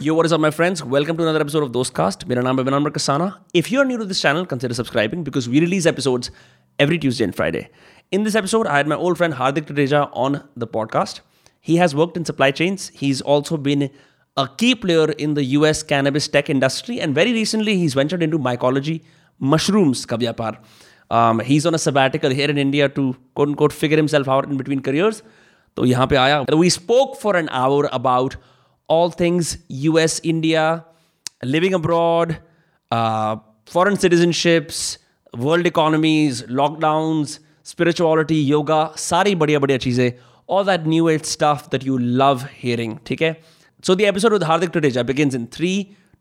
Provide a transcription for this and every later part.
Yo, what is up, my friends? Welcome to another episode of Dostcast. My name is Kasana. If you are new to this channel, consider subscribing because we release episodes every Tuesday and Friday. In this episode, I had my old friend Hardik Tadeja on the podcast. He has worked in supply chains. He's also been a key player in the US cannabis tech industry, and very recently, he's ventured into mycology, mushrooms, kavyapar. Um, he's on a sabbatical here in India to quote unquote figure himself out in between careers. So, we spoke for an hour about all things US, India, living abroad, uh, foreign citizenships, world economies, lockdowns, spirituality, yoga, sari बढ़िया बढ़िया चीज़ें, all that new age stuff that you love hearing, ठीक है? So the episode with Hardik Tuteja begins in three,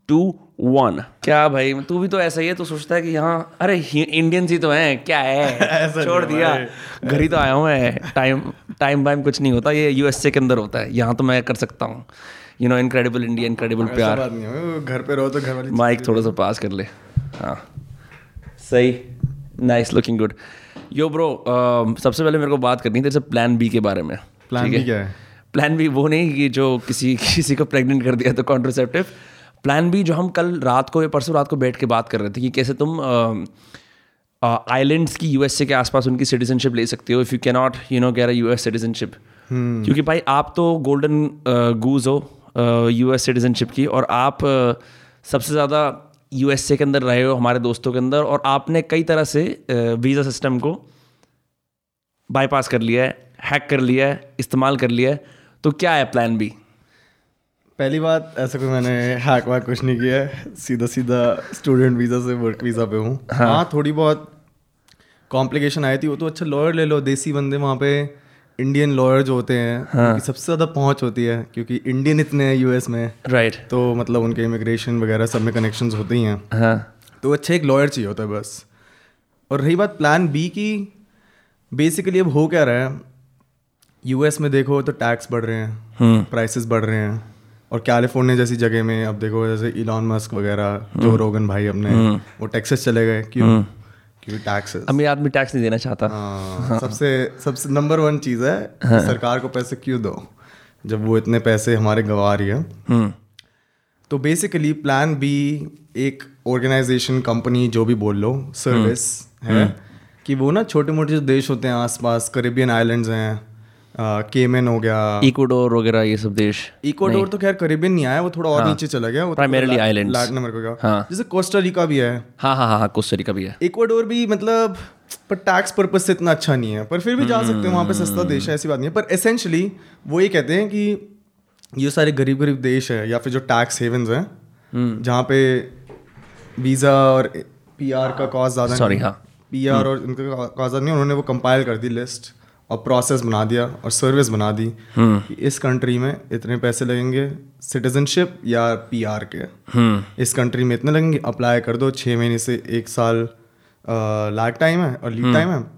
two one क्या भाई तू भी तो ऐसा ही है तो सोचता है कि यहाँ अरे इंडियंस ही तो हैं क्या है छोड़ दिया घर ही तो आया हूँ मैं टाइम टाइम वाइम कुछ नहीं होता ये यूएसए के अंदर होता है यहाँ तो मैं कर सकता हूँ you know incredible India incredible प्यार। घर पे रहो तो घर वाली माइक थोड़ा सा पास कर ले। हाँ। सही। Nice looking good yo bro सबसे पहले मेरे को बात करनी थी प्लान बी के बारे में। प्लान बी क्या है? प्लान बी वो नहीं कि जो किसी किसी को प्रेग्नेंट कर दिया तो कॉन्ट्रोसेप्टिव प्लान बी जो हम कल रात को या परसों रात को बैठ के बात कर रहे थे कि कैसे तुम आइलैंड्स की यूएसए के आसपास उनकी सिटीजनशिप ले सकते हो। If you cannot you know get U S citizenship क्योंकि भाई आप तो गोल्डन गूज हो। यू एस सिटीजनशिप की और आप सबसे ज़्यादा यू एस ए के अंदर रहे हो हमारे दोस्तों के अंदर और आपने कई तरह से वीज़ा सिस्टम को बाईपास कर लिया है हैक कर लिया है इस्तेमाल कर लिया है तो क्या है प्लान बी पहली बात ऐसा कोई मैंने हैक वैक कुछ नहीं किया है सीधा सीधा स्टूडेंट वीज़ा से वर्क वीज़ा पे हूँ हाँ।, हाँ थोड़ी बहुत कॉम्प्लिकेशन आई थी वो तो अच्छा लॉयर ले लो देसी बंदे वहाँ पे इंडियन लॉयर जो होते हैं हाँ. सबसे ज़्यादा पहुँच होती है क्योंकि इंडियन इतने हैं यूएस में राइट right. तो मतलब उनके इमिग्रेशन वगैरह सब में कनेक्शंस होते ही हैं हाँ. तो अच्छे एक लॉयर चाहिए होता है बस और रही बात प्लान बी की बेसिकली अब हो क्या रहा है यूएस में देखो तो टैक्स बढ़ रहे हैं प्राइसेस हम्म। बढ़ रहे हैं और कैलिफ़ोर्निया जैसी जगह में अब देखो जैसे इलॉन मस्क वगैरह जो रोगन हम्म। भाई अपने हम्म। वो टैक्सेस चले गए क्यों क्योंकि टैक्स अमीर आदमी टैक्स नहीं देना चाहता। हाँ, सबसे सबसे नंबर वन चीज़ है हाँ। सरकार को पैसे क्यों दो? जब वो इतने पैसे हमारे गंवा रही है। हम्म। तो बेसिकली प्लान बी एक ऑर्गेनाइजेशन कंपनी जो भी बोल लो सर्विस है कि वो ना छोटे मोटे जो देश होते हैं आसपास करेबियन आइलैंड्स हैं केमन हो गया। इक्वाडोर वगैरह ये सब देश। इक्वाडोर तो खैर करीबियन नहीं आया वो थोड़ा और हाँ, नीचे चला गया प्राइमरीली आइलैंड लैटिन अमेरिका का हाँ, जैसे कोस्टारिका भी है। हाँ हाँ हाँ कोस्टारिका भी है। इक्वाडोर भी मतलब पर टैक्स पर्पज से इतना अच्छा नहीं है। पर फिर भी जा सकते हैं वहाँ पे सस्ता देश है ऐसी बात नहीं है। पर एसेंशली वो ये कहते हैं कि ये सारे गरीब गरीब देश है या फिर जो टैक्स हेवन्स हैं हम्म। जहाँ पे वीज़ा और पी का कॉस्ट ज़्यादा सॉरी हाँ। पी और इनका कॉस्ट ज़्यादा नहीं उन्होंने वो कंपाइल कर दी लिस्ट और प्रोसेस बना दिया और सर्विस बना दी। हम्म। कि इस कंट्री में इतने पैसे लगेंगे सिटीजनशिप या पीआर के। हम्म। इस कंट्री में इतने लगेंगे अप्लाई कर दो छः महीने से एक साल लाइफ टाइम है और लीड टाइम हम्म। है।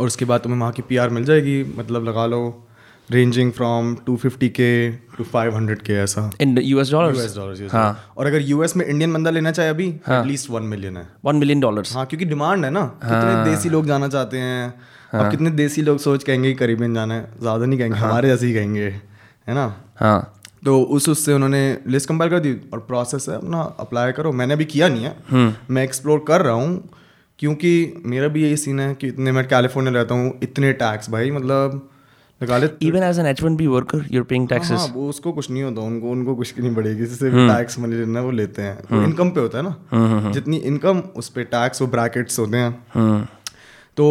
और उसके बाद तुम्हें वहाँ की पीआर मिल जाएगी मतलब लगा लो रेंजिंग फ्रॉम 250 के टू 500 के ऐसा। In US dollars US dollars हाँ। और अगर यूएस में इंडियन बंदा लेना चाहे अभी एटलीस्ट वन मिलियन है। वन मिलियन डॉलर्स हाँ क्योंकि डिमांड है ना। हाँ. कितने देसी लोग जाना चाहते हैं हाँ. अब कितने देसी लोग सोच कहेंगे करीबन जाना है? ज़्यादा नहीं कहेंगे हाँ. हमारे जैसे ही कहेंगे है ना? हाँ। तो उस उससे उन्होंने लिस्ट कंपाइल कर दी और प्रोसेस है अपना अप्लाई करो। मैंने अभी किया नहीं है। हम्म। मैं एक्सप्लोर कर रहा हूँ क्योंकि मेरा भी यही सीन है कि इतने मैं कैलिफ़ोर्निया रहता हूँ इतने टैक्स भाई मतलब लगा ले। Even as an H one B worker you're paying taxes हाँ वो उसको कुछ नहीं होता उनको उनको कुछ नहीं बढ़ेगी जिससे टैक्स मनी लेना वो लेते हैं। वो इनकम पे होता है ना। जितनी इनकम उस पर टैक्स वो ब्रैकेट्स होते हैं। तो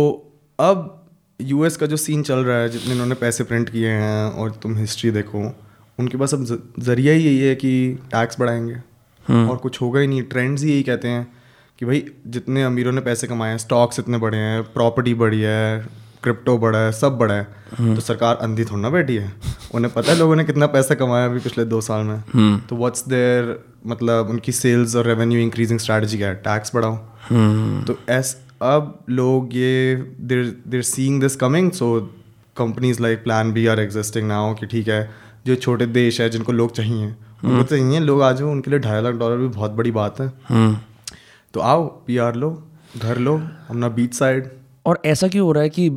अब यूएस का जो सीन चल रहा है जितने उन्होंने पैसे प्रिंट किए हैं और तुम हिस्ट्री देखो उनके पास अब ज़रिया ही यही है कि टैक्स बढ़ाएँगे। और कुछ होगा ही नहीं। ट्रेंड्स ही यही कहते हैं कि भाई जितने अमीरों ने पैसे कमाए हैं स्टॉक्स इतने बढ़े हैं प्रॉपर्टी बढ़ी है क्रिप्टो बढ़ा है सब बढ़ा है तो सरकार अंधी थोड़ा ना बैठी है। उन्हें पता है लोगों ने कितना पैसा कमाया अभी पिछले दो साल में। तो व्हाट्स देयर मतलब उनकी सेल्स और रेवेन्यू इंक्रीजिंग स्ट्रैटेजी क्या है? टैक्स बढ़ाओ। तो एस अब लोग ये they're they're seeing this coming so companies like plan B are existing now कि ठीक है जो छोटे देश है जिनको लोग चाहिए उनको चाहिए लोग आ जाओ उनके लिए ढाई लाख डॉलर भी बहुत बड़ी बात है। तो आओ पी आर लो घर लो अपना बीच साइड और ऐसा क्यों हो रहा है कि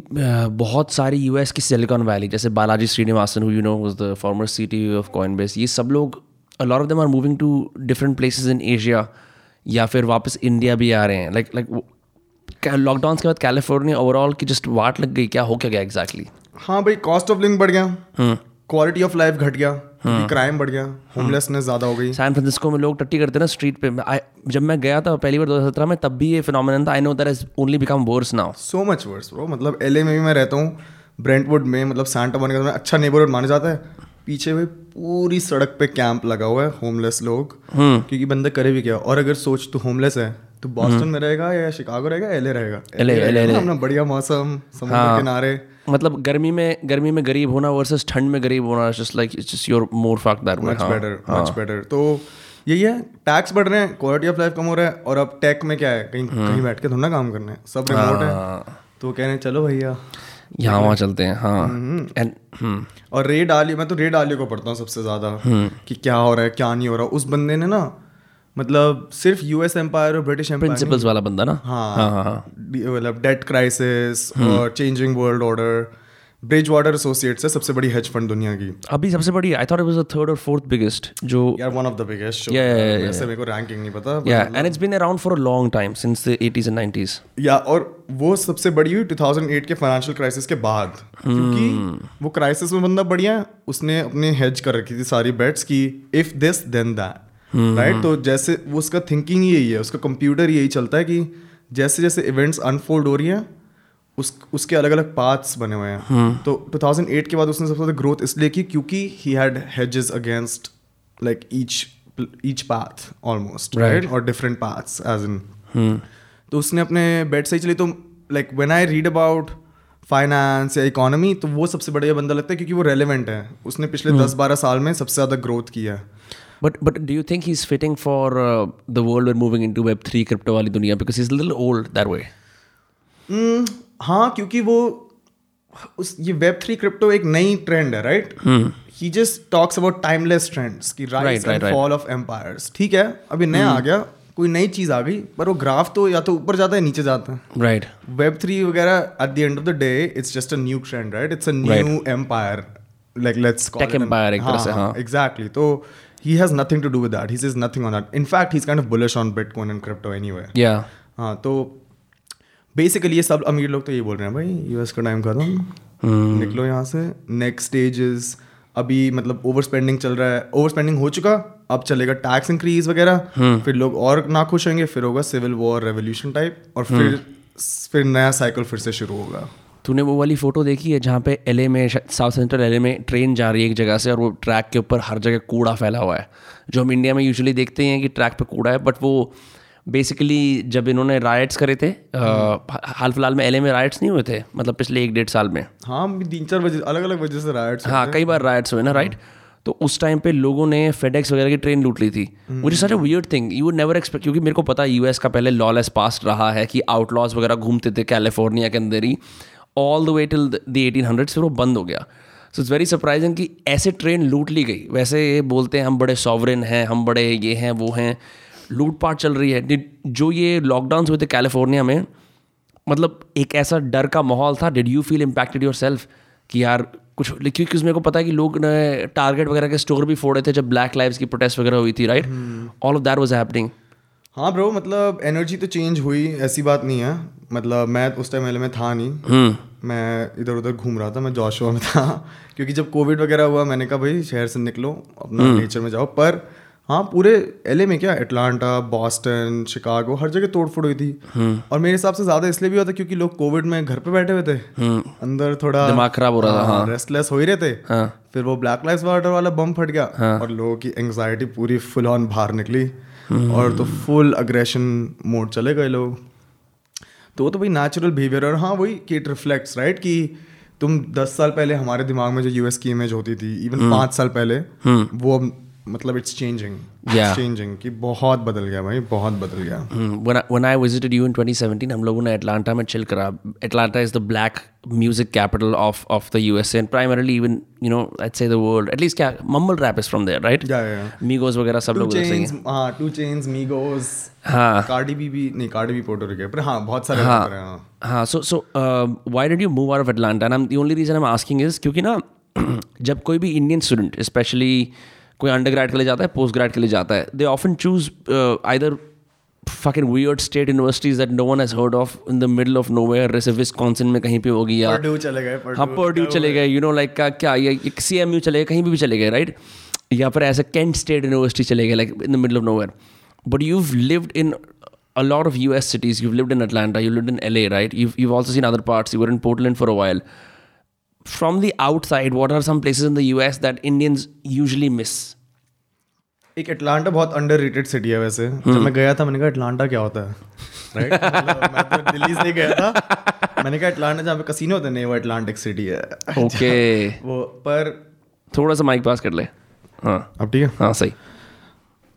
बहुत सारी यूएस की सिलिकॉन वैली जैसे Balaji Srinivasan you know the former CTO of Coinbase ये सब लोग lot of them are moving to different places in Asia या फिर वापस इंडिया भी आ रहे हैं। लाइक लाइक लॉकडाउन के बाद कैलिफ़ोर्निया ओवरऑल की जस्ट वाट लग गई क्या हो क्या गया एग्जैक्टली हाँ भाई कॉस्ट ऑफ़ लिविंग बढ़ गया। हम्म। क्वालिटी ऑफ़ लाइफ घट गया। क्राइम बढ़ गया। होमलेसनेस ज़्यादा हो गई। सैन फ्रांसिस्को में लोग टट्टी करते ना स्ट्रीट पे। I- जब मैं गया था पहली बार 2017 में तब भी ये फिनोमिनन था। I know that is only become worse now so much worse bro मतलब एलए में भी मैं रहता हूँ ब्रेंटवुड में मतलब सांता मोनिका में अच्छा नेबरहुड माना जाता है। पीछे भाई पूरी सड़क पे कैंप लगा हुआ है होमलेस लोग। हम्म। क्योंकि बंदा करे भी क्या। और अगर सोच तू होमलेस है तो बॉस्टन में रहेगा या शिकागो रहेगा एलए रहेगा? LA रहेगा ना, अपना बढ़िया मौसम समुद्र हाँ, किनारे। मतलब गर्मी में गर्मी में गरीब होना वर्सेस ठंड में गरीब होना just like it's just your more fuck that much better much better तो यही है टैक्स बढ़ रहे हैं क्वालिटी ऑफ़ लाइफ कम हो रहा है और अब टेक में क्या है कहीं कहीं बैठ के थोड़ा काम करना है सब रिमोट है। तो कह रहे हैं चलो भैया। यहाँ वहाँ चलते हैं हाँ। एंड और रे डाली मैं तो रे डाली को पढ़ता हूँ सबसे ज़्यादा कि क्या हो रहा है क्या नहीं हो रहा। उस बंदे ने ना मतलब सिर्फ़ यूएस एम्पायर और ब्रिटिश एम्पायर प्रिंसिपल्स वाला बंदा ना? हाँ हाँ हाँ हाँ। मतलब डेट क्राइसिस और changing world order Bridgewater Associates है सबसे बड़ी हेज फंड दुनिया की। अभी सबसे बड़ी I thought it was the third और फोर्थ बिगेस्ट जो यार one of the biggest yeah, वैसे मेरे को रैंकिंग नहीं पता या and it's been around for a long time since the 80s and 90s या और वो सबसे बड़ी हुई 2008 के फाइनेंशियल क्राइसिस के बाद hmm. क्योंकि वो क्राइसिस में बंदा बढ़िया उसने अपने हेज कर रखी थी सारी बेट्स की if this then that right तो जैसे वो उसका थिंकिंग यही है उसका कंप्यूटर यही चलता है कि जैसे जैसे इवेंट्स अनफोल्ड हो रही हैं उस उसके अलग अलग पाथ्स बने हुए हैं। तो 2008 के बाद उसने सबसे ज़्यादा ग्रोथ इसलिए की क्योंकि he had hedges against like each each path almost right और डिफरेंट पाथ्स एज इन तो उसने अपने बेट से ही चली। तो like when I read about finance या इकोनॉमी तो वो सबसे बढ़िया बंदा लगता है क्योंकि वो रेलिवेंट है। उसने पिछले दस बारह साल में सबसे ज़्यादा ग्रोथ किया है। But but do you think he's fitting for uh, the world we're moving into Web three crypto वाली दुनिया? Because he's a little old that way. Hmm, हाँ क्योंकि वो उस ये वेब थ्री क्रिप्टो एक नई ट्रेंड है right he just talks about timeless trends की Right, and fall of empires ठीक है? अभी नया आ गया कोई नई चीज़ आ गई पर वो ग्राफ तो या तो ऊपर जाता है नीचे जाता है। Right. वेब थ्री वगैरह at the end of the day it's just a new trend right it's a new empire like let's Tech empire एक तरह से, हाँ। एग्जैक्टली तो he has nothing to do with that he says nothing on that in fact he's kind of bullish on bitcoin and crypto anyway Yeah. हाँ तो basically ये सब अमीर लोग तो ये बोल रहे हैं भाई यूएस का टाइम खत्म Hmm. निकलो यहाँ से नेक्स्ट स्टेज इज़ अभी मतलब ओवर स्पेंडिंग चल रहा है ओवर स्पेंडिंग हो चुका अब चलेगा टैक्स इंक्रीज वगैरह Hmm. फिर लोग और ना खुश होंगे फिर होगा सिविल वॉर रेवोल्यूशन टाइप और Hmm. फिर फिर नया साइकिल फिर से शुरू होगा तूने वो वाली फ़ोटो देखी है जहाँ पे एलए में साउथ सेंट्रल एलए में ट्रेन जा रही है एक जगह से और वो ट्रैक के ऊपर हर जगह कूड़ा फैला हुआ है जो हम इंडिया में यूजुअली देखते हैं कि ट्रैक पे कूड़ा है बट वो बेसिकली जब इन्होंने राइट्स करे थे हाल फ़िलहाल में एलए में राइट्स नहीं हुए थे मतलब पिछले एक डेढ़ साल में। हाँ तीन चार वजह अलग अलग वजह से राइट्स हाँ कई बार राइट्स हुए ना राइट तो उस टाइम पे लोगों ने फेडेक्स वगैरह की ट्रेन लूट ली थी मुझे such a weird thing you never expect क्योंकि मेरे को पता है यूएस का पहले लॉलेस पास्ट रहा है कि आउटलॉज वगैरह घूमते थे कैलिफ़ोर्निया के अंदर ही all the way till the eighteen hundred फिर वो बंद हो गया। सो इट्स वेरी सरप्राइजिंग कि ऐसे ट्रेन लूट ली गई। वैसे ये बोलते हैं हम बड़े सॉवरन हैं हम बड़े ये हैं वो हैं। लूटपाट चल रही है। Did- जो ये लॉकडाउन हुए थे कैलिफ़ोर्निया में मतलब एक ऐसा डर का माहौल था। Did you feel impacted yourself कि यार कुछ क्योंकि मेरे को पता है कि लोग टारगेट वगैरह के स्टोर भी फोड़े थे जब ब्लैक लाइव्स की प्रोटेस्ट वगैरह हुई थी right all of that was happening हाँ ब्रो मतलब एनर्जी तो चेंज हुई ऐसी बात नहीं है। मतलब मैं उस टाइम एल में था नहीं। हम्म। मैं इधर उधर घूम रहा था मैं जोशुआ में था। क्योंकि जब कोविड वगैरह हुआ मैंने कहा भाई शहर से निकलो अपना नेचर में जाओ। पर हाँ पूरे एलए में क्या एटलांटा बॉस्टन शिकागो हर जगह तोड़ फोड़ हुई थी। और मेरे हिसाब से ज़्यादा इसलिए भी हुआ था क्योंकि लोग कोविड में घर पे बैठे हुए थे। अंदर थोड़ा दिमाग खराब हो रहा था, हाँ। रेस्टलेस हो ही रहे थे। हाँ। फिर वो ब्लैक लाइफ वाटर वाला बम फट गया। हाँ। और लोगों की एंगजाइटी पूरी फुल ऑन बाहर निकली। और तो फुल अग्रेशन मोड चले गए लोग। तो वो तो भाई नेचुरल बिहेवियर और हाँ वही कि इट रिफ्लेक्ट्स राइट कि तुम दस साल पहले हमारे दिमाग में जो यूएस की इमेज होती थी इवन पाँच साल पहले वो अब मतलब इट्स चेंजिंग या चेंजिंग कि बहुत बदल गया भाई बहुत बदल गया। When I visited you in 2017 हम लोगों ने एटलांटा में चिल करा। Atlanta is the black music capital of of the USA and primarily even you know let's say the world at least क्या mumble rap is from there right yeah yeah Migos वगैरह सब लोग उधर हाँ। To change मीगोस हाँ। Cardi B भी नहीं Cardi B Porto Ricky पर हाँ बहुत सारे हाँ। हाँ so so why did you move out of Atlanta and I am the only reason I am asking is क्योंकि ना जब कोई भी इंडियन स्टूडेंट स्पेशली कोई अंडर ग्रेड के लिए जाता है पोस्ट ग्रेड के लिए जाता है। They often choose either fucking weird state universities that no one has heard of in the middle of nowhere Wisconsin में कहीं पर होगी या हाँ पर्ड्यू चले गए यू नो लाइक क्या या सी एम यू चले गए कहीं भी चले गए राइट या फिर as a Kent State University चले गए like in the middle of nowhere but you live in a lot of U S cities you lived in Atlanta you live in L A right you you also seen other parts you were in Portland for a From the outside, what are some places in the US that Indians usually miss? एक Atlanta बहुत underrated city है वैसे। हम्म। जब मैं गया था मैंने कहा एटलांटा क्या होता है? राइट मतलब मैं तो दिल्ली से गया था। मैंने कहा एटलांटा जहाँ पे कसीनो होते नहीं वो एटलांटिक सिटी है। Okay. वो पर थोड़ा सा माइक पास कर ले। हाँ। अब ठीक है? हाँ सही।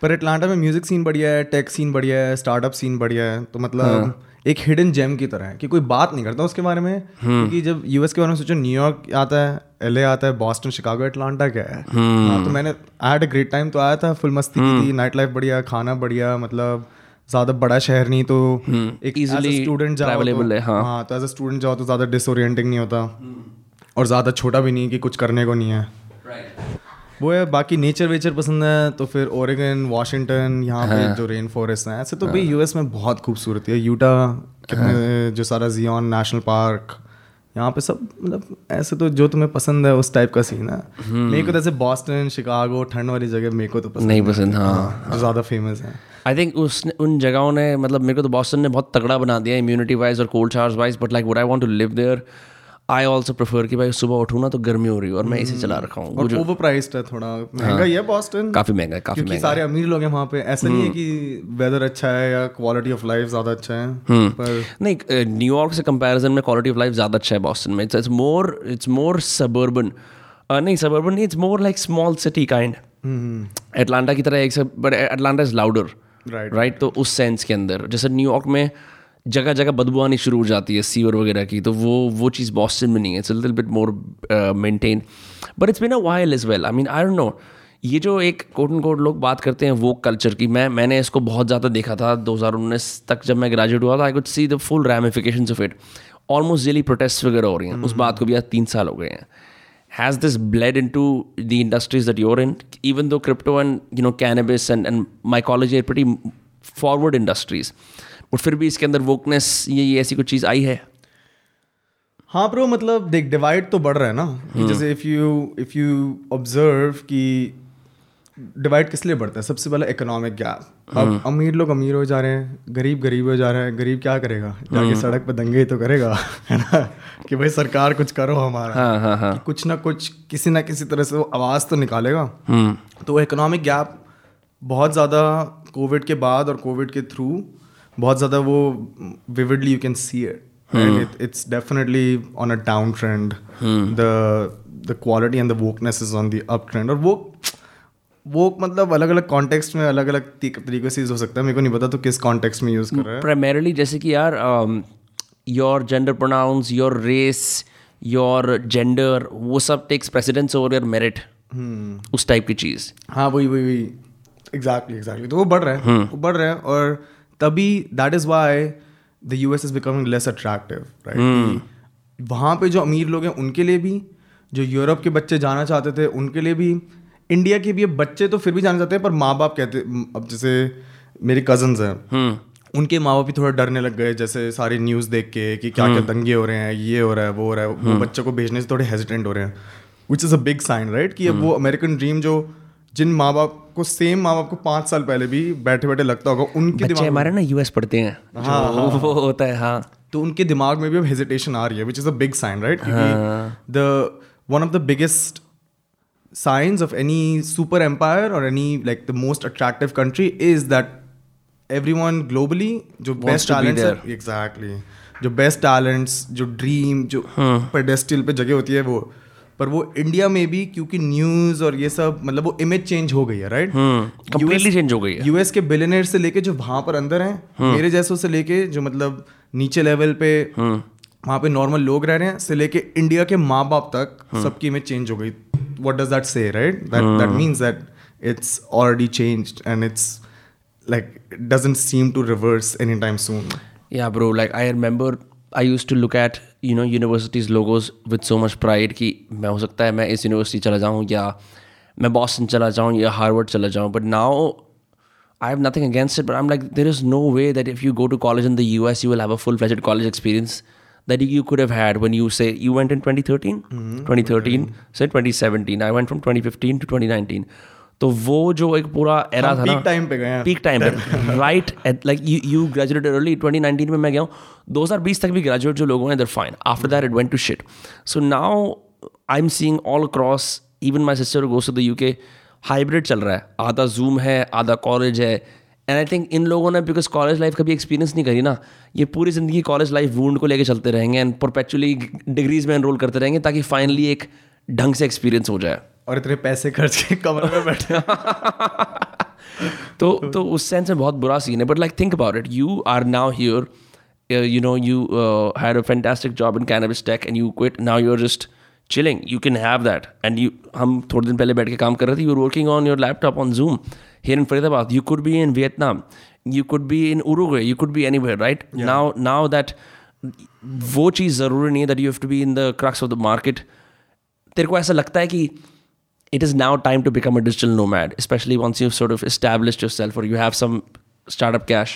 पर एटलांटा में म्यूज़िक सीन बढ़िया है टेक सीन बढ़िया है स्टार्टअप सीन बढ़िया है तो मतलब हाँ। एक हिडन जेम की तरह है कि कोई बात नहीं करता उसके बारे में हम्म। क्योंकि जब यूएस के बारे में सोचो न्यूयॉर्क आता है एलए आता है बॉस्टन शिकागो एटलांटा क्या है हम्म। हाँ, तो मैंने एट अ ग्रेट टाइम तो आया था फुल मस्ती की थी नाइट लाइफ बढ़िया खाना बढ़िया मतलब ज़्यादा बड़ा शहर नहीं तो एक हम्म। Easily स्टूडेंट जाओ तो, है, हाँ। हाँ तो एज अ स्टूडेंट जाओ तो ज़्यादा डिसोरिएंटिंग नहीं होता और ज़्यादा छोटा भी नहीं कि कुछ करने को नहीं है वो है बाकी नेचर वेचर पसंद है तो फिर ओरेगन वाशिंगटन यहाँ पे जो रेन फॉरेस्ट हैं ऐसे तो भाई यूएस में बहुत खूबसूरती है। यूटा कितने जो सारा जियॉन नेशनल पार्क यहाँ पे सब मतलब ऐसे तो जो तुम्हें पसंद है उस टाइप का सीन है। मेरे को तो ऐसे बॉस्टन शिकागो ठंड वाली जगह मेरे को तो पसंद नहीं पसंद हाँ जो ज़्यादा फ़ेमस है। आई थिंक उस उन जगहों ने मतलब मेरे को तो बॉस्टन ने बहुत तगड़ा बना दिया इम्यूनिटी वाइज और cold charge wise but like would I want to live there I also prefer कि भाई सुबह उठूँ ना तो गर्मी हो रही है और मैं इसे चला रखा हूँ। ओवर प्राइस्ड है थोड़ा। महँगा ही है बॉस्टन काफ़ी महँगा है काफ़ी क्योंकि सारे अमीर लोग हैं वहाँ पे। ऐसा नहीं है कि वेदर अच्छा है या क्वालिटी ऑफ़ लाइफ ज़्यादा अच्छा है पर नहीं न्यूयॉर्क से कंपैरिजन में क्वालिटी ऑफ़ लाइफ ज़्यादा अच्छा है बॉस्टन में। It's more it's more suburban नहीं suburban it's more like small city kind Atlanta की तरह एक से but Atlanta is louder Right. Right तो उस सेंस के अंदर। जैसे न्यूयॉर्क में जगह जगह बदबू आनी शुरू हो जाती है सीवर वगैरह की तो वो वो चीज़ बॉस्टन में नहीं है। It's little bit more maintain but it's been a while is well I mean I don't know ये जो एक कोट एंड कोट लोग बात करते हैं वो कल्चर की मैं मैंने इसको बहुत ज़्यादा देखा था 2019 तक जब मैं ग्रेजुएट हुआ था I could see the full ramification of it almost daily protest वगैरह हो रही हैं। उस बात को भी आज तीन साल हो गए हैं। Has this bled into the industries that you're in? Even though crypto and you know cannabis and, and mycology are pretty forward industries. But फिर भी इसके अंदर वोकनेस ये ये ऐसी कुछ चीज़ आई है? हाँ ब्रो मतलब देख डिवाइड तो बढ़ रहा है ना। जैसे if you if you observe कि डिवाइड किस लिए बढ़ता है? सबसे पहले इकोनॉमिक गैप अब अमीर लोग अमीर हो जा रहे हैं गरीब गरीब हो जा रहे हैं गरीब क्या करेगा? जाके सड़क पर दंगे ही तो करेगा है ना? कि भाई सरकार कुछ करो हमारा। हाँ हाँ हाँ। कि कुछ ना कुछ किसी ना किसी तरह से वो आवाज़ तो निकालेगा। हम्म। तो इकोनॉमिक गैप बहुत ज़्यादा कोविड के बाद और कोविड के थ्रू बहुत ज़्यादा वो vividly you can see it it's definitely on a down trend the the quality and the wokeness is on the up trend और वो वो मतलब अलग अलग कॉन्टेक्स्ट में अलग अलग तरीके से यूज़ हो सकता है। मेरे को नहीं पता तो किस कॉन्टेक्स्ट में यूज़ कर रहा है। Primarily जैसे कि यार your gender pronouns your race your gender वो सब takes precedence over your merit उस टाइप की चीज़। हाँ वही वही वही। एग्जैक्टली एग्जैक्टली तो वो बढ़ रहा है। वो बढ़ रहा है और तभी that is why the U S is becoming less attractive right वहाँ पे जो अमीर लोग हैं उनके लिए भी जो यूरोप के बच्चे जाना चाहते थे उनके लिए भी इंडिया के भी बच्चे तो फिर भी जाना चाहते हैं पर माँ बाप कहते अब जैसे मेरे कजन्स हैं उनके माँ बाप भी थोड़ा डरने लग गए जैसे सारी न्यूज़ देख के कि क्या क्या दंगे हो रहे हैं ये हो रहा है वो हो रहा है वो बच्चों को भेजने से थोड़े हेजिटेंट हो रहे हैं which is a big sign right कि अब वो अमेरिकन ड्रीम जो जिन माँ बाप को सेम माँ बाप को पाँच साल पहले भी बैठे बैठे लगता होगा उनके दिमाग हमारे ना यूएस पढ़ते हैं। हाँ, जो हाँ, हाँ, वो होता है हाँ. तो उनके दिमाग में भी अब हेजिटेशन आ रही है which is a big sign right the one of the biggest signs of any super empire और any like the most attractive country is that everyone globally जो बेस्ट टैलेंट एग्जैक्टली जो बेस्ट टैलेंट्स जो dream जो हाँ। Pedestal पे जगह होती है वो पर वो इंडिया में भी क्योंकि न्यूज़ और ये सब मतलब वो इमेज चेंज हो गई है राइट completely change हो गई है। यूएस के बिलियनर से लेके जो वहाँ पर अंदर हैं मेरे जैसों से लेके जो मतलब नीचे लेवल पे वहाँ पे नॉर्मल लोग रह रहे हैं से लेके इंडिया के माँ बाप तक सबकी इमेज चेंज हो गई। What does that say right that that means that it's already change and it's like doesn't seem to reverse any time soon Yeah, bro. Like I remember, I used to look at you know universities logos with so much pride कि मैं हो सकता है मैं इस university चला जाऊँ या मैं बॉस्टन चला जाऊँ या हार्वर्ड चला जाऊँ but now I have nothing against it but I am like there is no way that if you go to college in the U S you will have a full fledge college experience that you could have had when you say you went in twenty thirteen twenty thirteen से twenty seventeen I went from twenty fifteen to twenty nineteen तो वो जो एक पूरा era था पे गए हैं। पीक टाइम पे। Right like you you graduated early 2019 में मैं गया हूँ। 2020 तक भी ग्रेजुएट जो लोग हैं they're fine after that it went to shit so now I am seeing all across even my sister goes to the UK hybrid चल रहा है। आधा जूम है आधा कॉलेज है। एंड आई थिंक इन लोगों ने बिकॉज़ कॉलेज लाइफ कभी एक्सपीरियंस नहीं करी ना ये पूरी ज़िंदगी कॉलेज लाइफ वूंड को लेकर चलते रहेंगे एंड परपेचुअली डिग्रीज में एनरोल करते रहेंगे ताकि फाइनली एक ढंग से एक्सपीरियंस हो जाए। और इतने पैसे खर्च के कमरे में बैठे। तो तो उस सेंस में बहुत बुरा सीन है but like think about it you are now here you know you had a fantastic job in cannabis tech and you quit now you are just chilling you can have that and you हम थोड़े दिन पहले बैठ के काम कर रहे थे you working on your laptop on Zoom here in Faridabad you could be in Vietnam you could be in Uruguay you could be anywhere right now now that वो चीज़ ज़रूरी नहीं है that you have to be in the crux of the market तेरे को ऐसा लगता है कि it is now time to become a digital nomad, especially once you've sort of established yourself or you have some startup cash.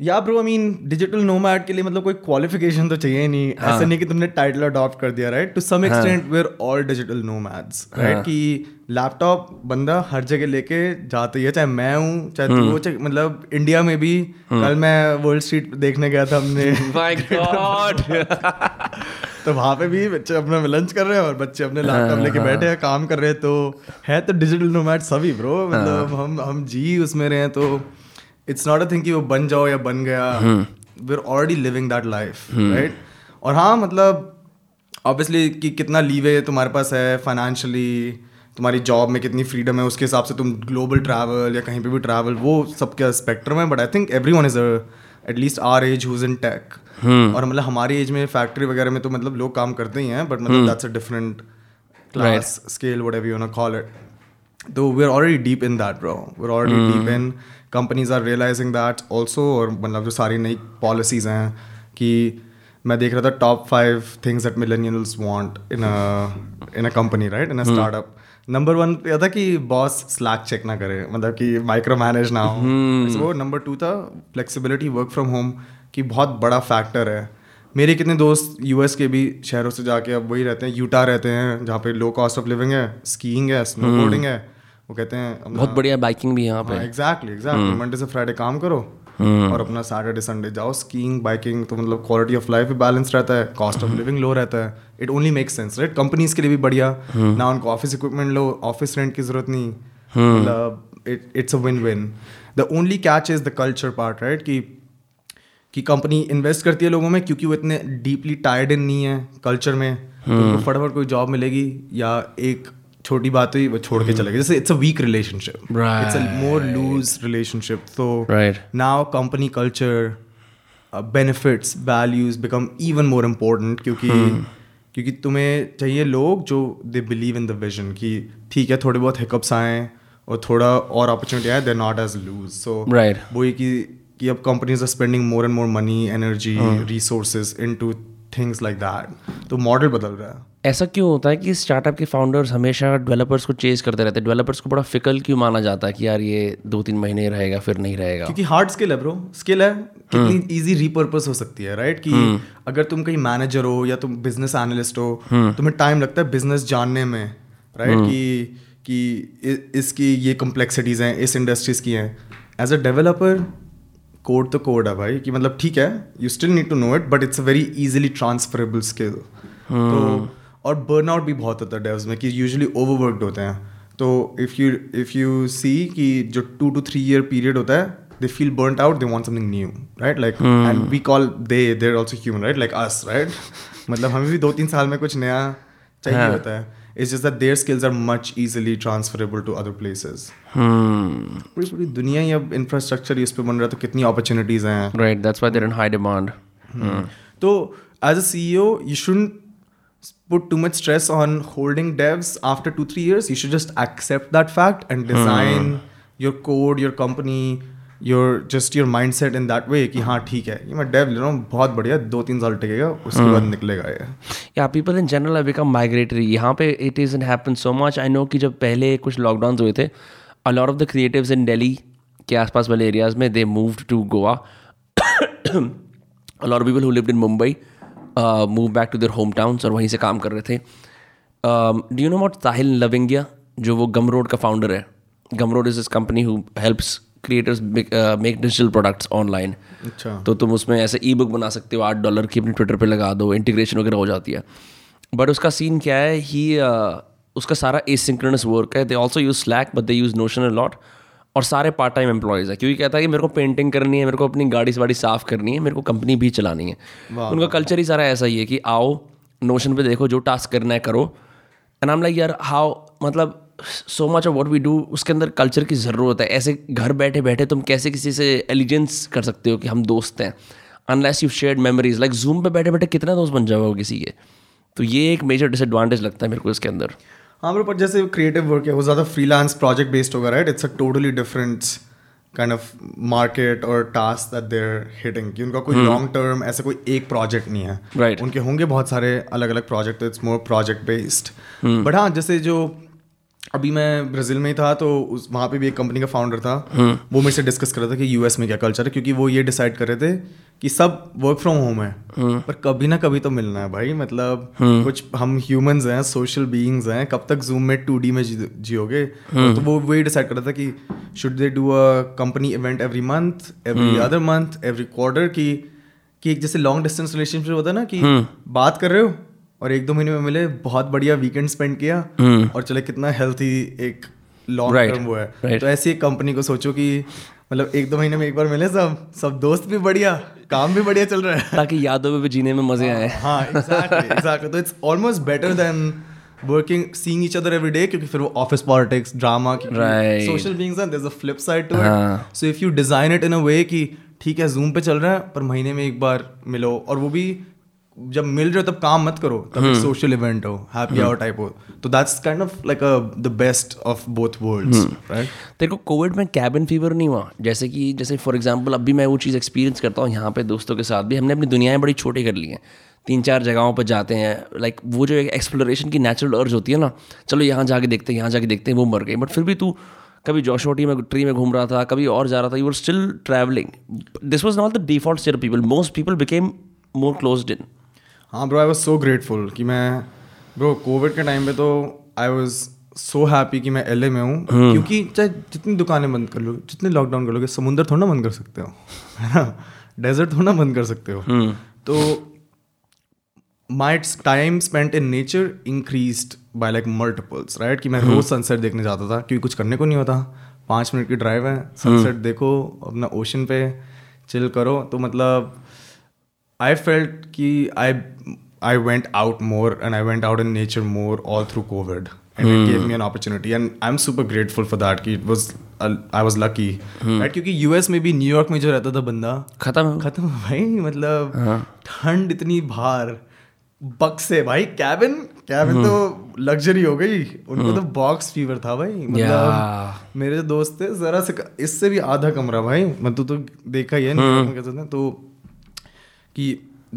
Yeah bro I mean digital nomad के लिए मतलब कोई क्वालिफिकेशन तो चाहिए ही। नहीं ऐसा नहीं कि तुमने टाइटल अडॉप्ट कर दिया right to some extent where all digital nomads right कि लैपटॉप बंदा हर जगह लेके जाता ही है चाहे मैं हूँ चाहे तू हो चाहे मतलब इंडिया में भी। कल मैं वर्ल्ड स्ट्रीट देखने गया था हमने! तो वहाँ पे भी बच्चे अपना लंच कर रहे हैं और बच्चे अपने लैपटॉप लेके बैठे हैं काम कर रहे हैं तो है तो डिजिटल नोमैड सभी ब्रो मतलब हम हम जी उसमें रहे हैं तो इट्स नॉट अ थिंग कि वो बन जाओ या बन गया। We are already living that life right और हाँ मतलब ऑब्वियसली कि कितना लीवे तुम्हारे पास है फाइनेंशियली तुम्हारी जॉब में कितनी फ्रीडम है उसके हिसाब से तुम ग्लोबल ट्रैवल या कहीं पे भी ट्रैवल वो सबके स्पेक्ट्रम है but I think everyone is at least our age who's in tech और मतलब हमारी एज में फैक्ट्री वगैरह में तो मतलब लोग काम करते ही हैं बट मतलब that's a different class scale whatever you know call it तो we are already deep in that bro we are already deep in companies are realising that also और मतलब जो सारी नई पॉलिसीज़ हैं कि मैं देख रहा था top five things that millennials want in in a company right in a startup number one यह था कि बॉस स्लैक चेक ना करे मतलब कि माइक्रो मैनेज ना हो। वो नंबर टू था फ्लेक्सिबिलिटी वर्क फ्रॉम होम की बहुत बड़ा फैक्टर है। मेरे कितने दोस्त यूएस के भी शहरों से जाके अब वही रहते हैं यूटा रहते हैं जहाँ पे लो कॉस्ट ऑफ़ लिविंग है स्कीइंग है स्नोबोर्डिंग है वो कहते हैं बहुत बढ़िया बाइकिंग भी यहाँ पे। एग्जैक्टली एग्जैक्टली मंडे से फ्राइडे काम करो और अपना सैटरडे संडे जाओ स्कीइंग बाइकिंग तो मतलब क्वालिटी ऑफ़ लाइफ भी बैलेंस रहता है कॉस्ट ऑफ़ लिविंग लो रहता है। It only make sense right companies के लिए भी बढ़िया। ना उनको office equipment low office rent की ज़रूरत नहीं। मतलब it it's a win win the only catch is the culture part right कि कि कंपनी इन्वेस्ट करती है लोगों में क्योंकि वो इतने डीपली टायर्ड इन नहीं है कल्चर में तो फटाफट कोई जॉब मिलेगी या एक छोटी बात हुई वो छोड़ के चलेगी जैसे it's a weak relationship it's a more loose relationship तो now company culture benefits values become even more important क्योंकि क्योंकि तुम्हें चाहिए लोग जो they believe in the vision कि ठीक है थोड़े बहुत हिकअप्स आए और थोड़ा और अपॉर्चुनिटी आए they not as loose so. वो ये कि कि अब companies are spending more and more money energy resources into things like that तो मॉडल बदल रहा है। ऐसा क्यों होता है कि स्टार्टअप के फाउंडर्स हमेशा डेवलपर्स को चेज करते रहते हैं? डेवलपर्स को बड़ा फिकल क्यों माना जाता है कि यार ये दो तीन महीने रहेगा फिर नहीं रहेगा? क्योंकि हार्ड स्किल है ब्रो स्किल है कितनी इजी रीपर्पस हो सकती है राइट कि अगर तुम कहीं मैनेजर हो या तुम बिज़नेस एनालिस्ट हो तुम्हें टाइम लगता है बिज़नेस जानने में राइट कि कि इसकी ये कॉम्प्लेक्सिटीज हैं इस इंडस्ट्रीज़ की हैं. एज अ डेवलपर कोड तो कोड है भाई कि मतलब ठीक है you still need to know it but it's a very easily transferable skill तो और बर्नआउट भी बहुत होता है डेव्स में कि यूजली ओवरवर्कड होते हैं. तो if you if you see कि जो two two three year period होता है they feel burn out they want something new right like and we call they they're also human right like us right मतलब हमें भी दो तीन साल में कुछ नया चाहिए होता है। It's just that their skills are much easily transferable to other places hmm पूरी पूरी दुनिया ही अब इंफ्रास्ट्रक्चर इस पे बन रहा है तो कितनी अपॉर्चुनिटीज हैं right that's why they're in high demand तो as a CEO, you shouldn't put too much stress on holding devs after two, three years. You should just accept that fact and design your code, your company your just your mind set in that way कि हाँ ठीक है। ये मैं Dave ले रहा हूँ बहुत बढ़िया दो तीन साल टिकेगा उसके बाद निकलेगा ये। या people in general have become migratory यहाँ पे it is happen so much I know कि जब पहले कुछ लॉकडाउन हुए थे a lot of the creatives in Delhi के आसपास वाले एरियाज़ में they moved to Goa a lot of people who lived in Mumbai uh, moved back to their और वहीं से काम कर रहे थे. Do you know about Sahil Lavingia जो वो गम रोड का फाउंडर है? Gumroad is this company who helps creators make digital products online अच्छा। तो तुम उसमें ऐसे ई बुक बना सकते हो आठ डॉलर की अपने ट्विटर पे लगा दो इंटीग्रेशन वगैरह हो जाती है। बट उसका सीन क्या है? ही uh, उसका सारा एसिंक्रोनस वर्क है। They also use Slack but they use Notion a lot और सारे पार्ट टाइम एम्प्लॉयज़ है। क्योंकि कहता है कि मेरे को पेंटिंग करनी है मेरे को अपनी गाड़ी वाड़ी साफ़ करनी है मेरे को कंपनी भी चलानी है। उनका कल्चर ही सारा ऐसा ही है कि आओ नोशन पे देखो जो टास्क करना है करो। एंड आम लाइक यार हाउ मतलब so much of what we do उसके अंदर कल्चर की ज़रूरत है। ऐसे घर बैठे बैठे तुम कैसे किसी से एलिजेंस कर सकते हो कि हम दोस्त हैं? Unless you shared memories like Zoom पे बैठे बैठे कितना दोस्त बन जाओगे किसी के? तो ये एक मेजर डिसएडवांटेज लगता है मेरे को इसके अंदर। हाँ ब्रो पर जैसे क्रिएटिव वर्क है वो ज़्यादा फ्रीलांस प्रोजेक्ट बेस्ड होगा right it's a totally different kind of market और टास्क दैट देर हिटिंग कि उनका कोई लॉन्ग टर्म ऐसा कोई एक प्रोजेक्ट नहीं है। Right Right. उनके होंगे बहुत सारे अलग अलग project it's more project based but हाँ जैसे जो अभी मैं ब्राज़ील में ही था तो उस वहाँ पे भी एक कंपनी का फाउंडर था। वो मेरे से डिस्कस कर रहा था कि यूएस में क्या कल्चर है क्योंकि वो ये डिसाइड कर रहे थे कि सब वर्क फ्रॉम होम है। पर कभी ना कभी तो मिलना है भाई मतलब कुछ हम ह्यूमंस हैं सोशल बीइंग्स हैं कब तक जूम में टू में जी- जियोगे? तो वो वही डिसाइड कर रहा था कि should they do a company event every month every other month every quarter की कि एक जैसे लॉन्ग डिस्टेंस रिलेशनशिप होता है ना कि बात कर रहे हो और एक दो महीने में मिले बहुत बढ़िया वीकेंड स्पेंड किया और चले कितना हेल्थी एक लॉन्ग Right, टर्म वो है। right. तो ऐसी एक कंपनी को सोचो कि मतलब एक दो महीने में एक बार मिले सब सब दोस्त भी बढ़िया काम भी बढ़िया चल रहा है। ताकि यादों में भी जीने में मज़े आए। हाँ एग्जैक्टली एग्जैक्टली तो it's almost better than working seeing each other every day क्योंकि फिर वो office politics drama social beings and there is a flip side to it हाँ. So if you design it in a way कि ठीक है zoom पे चल रहा है पर महीने में एक बार मिलो और वो भी जब मिल रहे हो तब काम मत करो तब एक सोशल इवेंट हो हैप्पी आवर टाइप हो। तो that's kind of like the best of both worlds right तेरे को कोविड में कैबिन फीवर नहीं हुआ। जैसे कि जैसे फॉर एग्जांपल अभी मैं वो चीज़ एक्सपीरियंस करता हूँ यहाँ पे दोस्तों के साथ भी। हमने अपनी दुनियाएँ बड़ी छोटी कर ली हैं। तीन चार जगहों पर जाते हैं। लाइक like, वो जो एक एक्सप्लोरेशन की नेचुरल अर्ज़ होती है ना चलो यहाँ जाके देखते हैं यहाँ जाके देखते हैं वो मर गए बट फिर भी तू कभी जोशोटी में ट्री में घूम रहा था कभी और जा रहा था you are still travelling this was not the default state of people most people became more close in हाँ bro I was so grateful कि मैं ब्रो कोविड के टाइम पे तो आई वॉज़ सो हैप्पी कि मैं एल में हूँ। क्योंकि चाहे जितनी दुकानें बंद कर लो जितने लॉकडाउन कर लोगे समुंदर थोड़ा ना बंद कर सकते हो है ना? डेजर्ट थोड़ा ना बंद कर सकते हो। तो my time spent in nature increase by like multiples right कि मैं रोज सनसेट देखने जाता था क्योंकि कुछ करने को नहीं होता। पाँच मिनट की ड्राइव है सनसेट देखो अपना ओशन पे चिल करो। तो मतलब I felt कि I I went out more and I went out in nature more all through COVID. And it gave me an opportunity. And I'm super grateful for that. कि it was uh, I was lucky. Right? क्योंकि US में भी New York में जो रहता था बंदा खत्म खत्म हो भाई मतलब ठंड इतनी बाहर बक्स से भाई कैबिन कैबिन तो लग्जरी हो गई उनको तो बॉक्स फीवर था भाई मतलब मेरे दोस्त थे जरा से इससे भी आधा कमरा भाई मतलब तो देखा ही है तो कि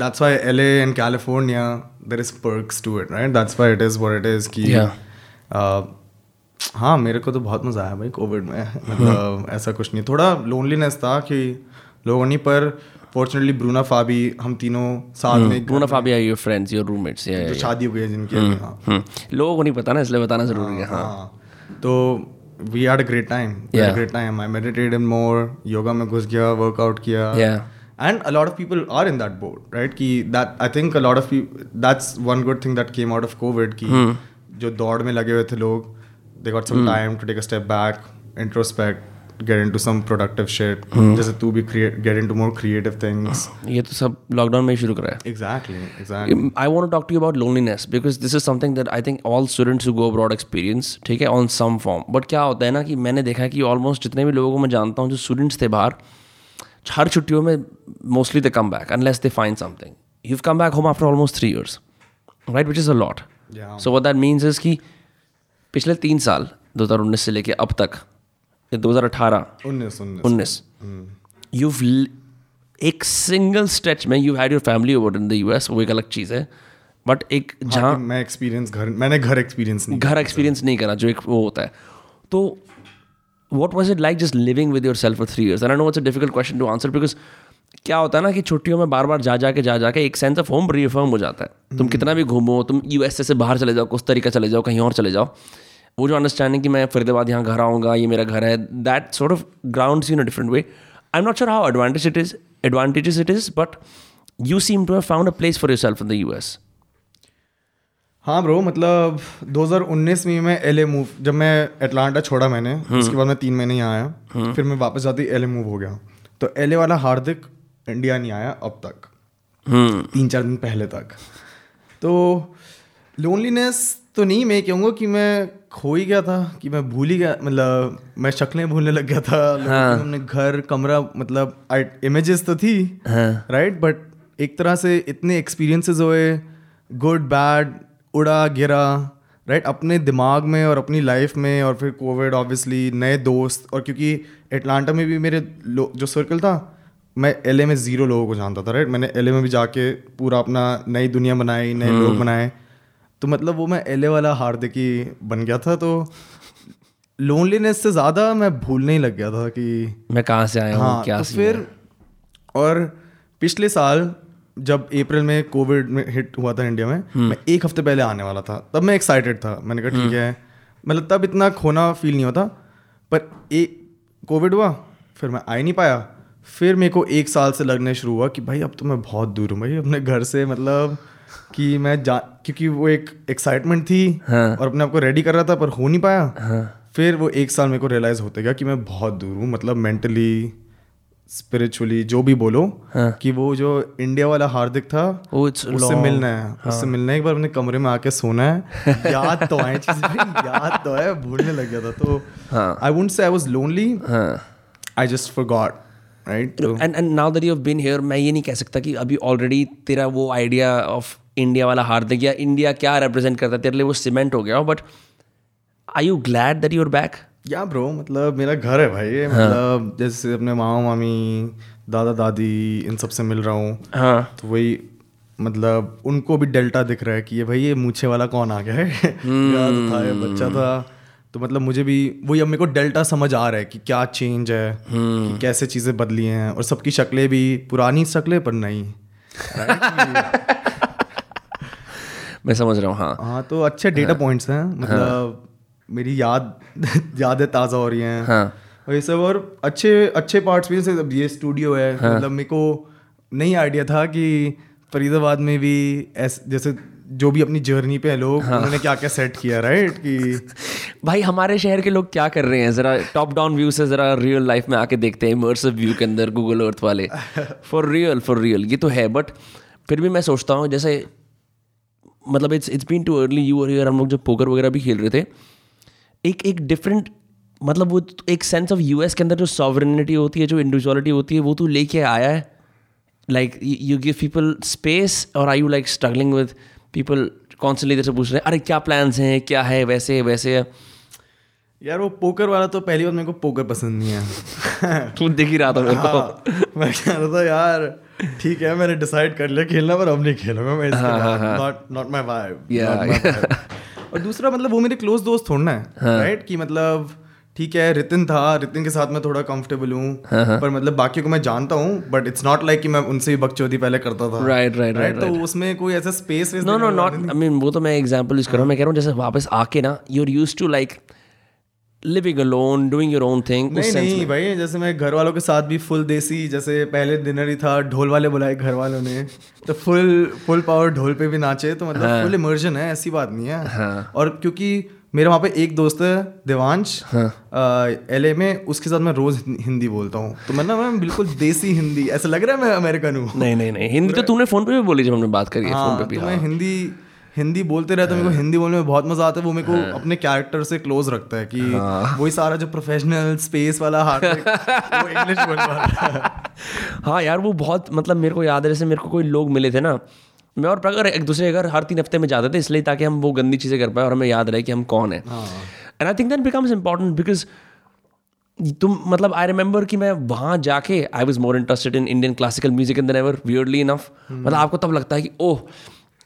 that's why LA and California there is perks to it right that's why it is what it is कि Yeah. uh, हाँ मेरे को तो बहुत मज़ा आया भाई कोविड में मतलब ऐसा कुछ नहीं थोड़ा लोनलीनेस था कि लोगों नहीं पर फॉर्चुनेटली ब्रूना फाबी हम तीनों साथ में एक Bruno Fabia, your friends, your roommates. Yeah, जो शादी हो गई है जिनकी हाँ. Hmm. लोगों को नहीं पता ना इसलिए बताना ज़रूरी है हाँ हाँ तो we had a great time great time I meditated more yoga में घुस गया वर्कआउट किया Yeah. And a lot of people are in that boat right कि that I think a lot of people that's one good thing that came out of COVID कि जो दौड़ में लगे हुए थे लोग they got some time to take a step back introspect get into some productive shit जैसे तू भी create get into more creative things ये तो सब लॉकडाउन में ही शुरू करा है exactly exactly I want to talk to you about loneliness because this is something that I think all students who go abroad experience ठीक है on some form but क्या होता है ना कि मैंने देखा है कि almost जितने भी लोगों को मैं जानता हूँ जो स्टूडेंट्स थे बाहर हर छुट्टियों में mostly they come back unless they find something you come back home after almost three years right which is a lot so what that means is कि पिछले तीन साल 2019 से लेके अब तक दो हज़ार अठारह उन्नीस उन्नीस। उन्नीस यू एक सिंगल स्ट्रेच में you had your family over in the US वो एक अलग चीज़ है बट एक जहाँ मैं एक्सपीरियंस घर मैंने घर एक्सपीरियंस नहीं घर एक्सपीरियंस नहीं करा जो एक वो होता है। तो what was it like just living with yourself three years and I know it's a difficult question to answer because क्या होता है ना कि छुट्टियों में बार बार जा जाके जा जाके एक सेंस ऑफ़ होम रिफॉर्म हो जाता है। तुम कितना भी घूमो तुम यू से बाहर चले जाओ कुछ तरीका चले जाओ कहीं और चले जाओ वो जो अंडरस्टैंडिंग कि मैं फरीदाबाद यहाँ घर आऊँगा ये मेरा घर है that sort of ground in a different way I am not sure how advantage it is advantages it is but you seem to have found a place for yourself in the U S हाँ bro मतलब 2019 में मैं LA move जब मैं Atlanta छोड़ा मैंने उसके बाद मैं तीन महीने यहाँ आया फिर मैं वापस जाती एल मूव हो गया। तो एलए वाला हार्दिक इंडिया नहीं आया अब तक। तीन चार दिन पहले तक। तो लोनलीनेस तो नहीं मैं कहूँगा कि मैं खो ही गया था कि मैं भूल ही गया मतलब मैं शक्लें भूलने लग गया था। हाँ. हमने घर कमरा मतलब इमेजेस तो थी हाँ. राइट बट एक तरह से इतने एक्सपीरियंसेस हुए गुड बैड उड़ा गिरा राइट right? अपने दिमाग में और अपनी लाइफ में और फिर कोविड ऑब्वियसली नए दोस्त और क्योंकि एटलांटा में भी मेरे जो सर्कल था मैं एल में ज़ीरो लोगों को जानता था राइट मैंने एल में भी जाके पूरा अपना नई दुनिया बनाई नए लोग बनाए। तो मतलब वो मैं एल वाला हार्दिक ही बन गया था तो लोनलीनेस से ज़्यादा मैं भूलने ही लग गया था कि मैं कहाँ से आया हूँ हाँ, क्या तो फिर और पिछले साल जब अप्रैल में कोविड में हिट हुआ था इंडिया में हम्म। मैं एक हफ़्ते पहले आने वाला था तब मैं एक्साइटेड था मैंने कहा ठीक हम्म। है मतलब तब इतना खोना फील नहीं होता पर एक कोविड हुआ फिर मैं आ ही नहीं पाया फिर मेरे को एक साल से लगने शुरू हुआ कि भाई अब तो मैं बहुत दूर हूँ भाई अपने घर से मतलब कि मैं जा क्योंकि वो एक एक्साइटमेंट थी हाँ. और अपने आप को रेडी कर रहा था पर हो नहीं पाया हाँ. फिर वो एक साल मेरे को रियलाइज़ होते गया कि मैं बहुत दूर हूँ मतलब मेंटली स्पिरिचुअली जो भी बोलो हाँ. कि वो जो इंडिया वाला हार्दिक था उससे मिलना है हाँ. उससे मिलना है। एक बार अपने कमरे में आके सोना है। याद तो आए चीज़ें याद तो है भूलने लग गया था तो I won't say I was lonely I just for god right and and now that you have been here मैं ये नहीं कह सकता कि अभी ऑलरेडी तेरा वो आइडिया ऑफ़ इंडिया वाला हार्दिक या इंडिया क्या रिप्रेजेंट करता है तेरे लिए वो सीमेंट हो गया but I you glad that you're back yeah bro मतलब मेरा घर है भाई हाँ. मतलब जैसे अपने मामा मामी दादा दादी इन सबसे मिल रहा हूँ हाँ. तो वही मतलब उनको भी डेल्टा दिख रहा है कि ये भाई ये मूछे वाला कौन आ गया है hmm. याद था ये बच्चा था तो मतलब मुझे भी वही अब मेरे को डेल्टा समझ आ रहा है कि क्या चेंज है hmm. कि कैसे चीज़ें बदली हैं और सबकी शक्लें भी पुरानी शक्लें पर नहीं मैं समझ रहा हूँ हाँ हाँ तो अच्छे डेटा पॉइंट्स हैं मतलब हाँ. मेरी याद यादें ताज़ा हो रही हैं हाँ. और ये सब और अच्छे अच्छे पार्ट्स भी जैसे ये स्टूडियो है हाँ. मतलब मेरे को नहीं आइडिया था कि फरीदाबाद में भी ऐसे जैसे जो भी अपनी जर्नी पे है लोग हाँ. उन्होंने क्या क्या सेट किया राइट कि भाई हमारे शहर के लोग क्या कर रहे हैं ज़रा टॉप डाउन व्यू से ज़रा रियल लाइफ में आके देखते हैं इमर्सिव व्यू के अंदर गूगल अर्थ वाले फॉर रियल फॉर रियल ये तो है बट फिर भी मैं सोचता हूँ जैसे मतलब it's it's been too early you और हम लोग जब पोकर वगैरह भी खेल रहे थे एक एक डिफरेंट मतलब वो एक सेंस ऑफ़ यूएस के अंदर जो सॉवरनिटी होती है जो इंडिविजुअलिटी होती है वो तू लेके आया है? Like you give people space और I you like struggling with people constantly से पूछ रहे हैं अरे क्या प्लान्स हैं? क्या है? वैसे है वैसे है? यार वो पोकर वाला तो पहली बार मेरे को पोकर पसंद नहीं है। तू देख ही रहा था मेरे को। हाँ, मैं कह रहा था यार ठीक है मैंने डिसाइड कर लिया खेलना पर अब नहीं खेलूँगा मैं नॉट नॉट माय वाइब और दूसरा मतलब वो मेरे क्लोज दोस्त थोड़ना है राइट हाँ. कि मतलब ठीक है रितिन था रितिन के साथ मैं थोड़ा कंफर्टेबल हूँ हाँ, हाँ. पर मतलब बाकी को मैं जानता हूँ बट इट्स नॉट लाइक कि मैं उनसे भी बकचोदी पहले करता था राइट राइट राइट तो उसमें कोई ऐसा space no no not I mean वो तो मैं एग्जांपल यूज़ कर रहा हूँ मैं कह रहा हूँ जैसे वापस आके ना you are used to like living alone doing your own thing नहीं नहीं भाई जैसे मैं घर वालों के साथ भी फुल देसी जैसे पहले डिनर ही था ढोल वाले बुलाए घर वालों ने तो फुल फुल पावर ढोल पे भी नाचे तो मतलब हाँ. फुल इमर्जन है ऐसी बात नहीं है हाँ. और क्योंकि मेरे वहाँ पे एक दोस्त है देवांश हाँ. एल में उसके साथ मैं रोज हिंदी बोलता हूँ तो मैं ना मैं बिल्कुल देसी हिंदी ऐसा लग रहा है मैं अमेरिकन हूँ नहीं नहीं नहीं हिंदी तो तूने फ़ोन पे भी बोली जब हमने बात करी हाँ, फ़ोन पे भी तो मैं हाँ। हिंदी हिंदी बोलते रहते मेरे को हाँ। हिंदी बोलने में बहुत मज़ा आता है वो मेरे को हाँ। अपने कैरेक्टर से क्लोज रखता है कि हाँ। वही सारा जो प्रोफेशनल स्पेस वाला हार्ट वो इंग्लिश बोल हाँ यार वो बहुत मतलब मेरे को याद है जैसे मेरे को कोई लोग मिले थे ना मैं और प्रगर एक दूसरे के घर हर तीन हफ़्ते में जाते थे इसलिए ताकि हम वो गंदी चीज़ें कर पाए और हमें याद रहे कि हम कौन है and I think that becomes important because तुम मतलब आई रिमेंबर कि मैं वहाँ जाके I was more interested in Indian classical music in ever weirdly enough मतलब आपको तब लगता है कि ओह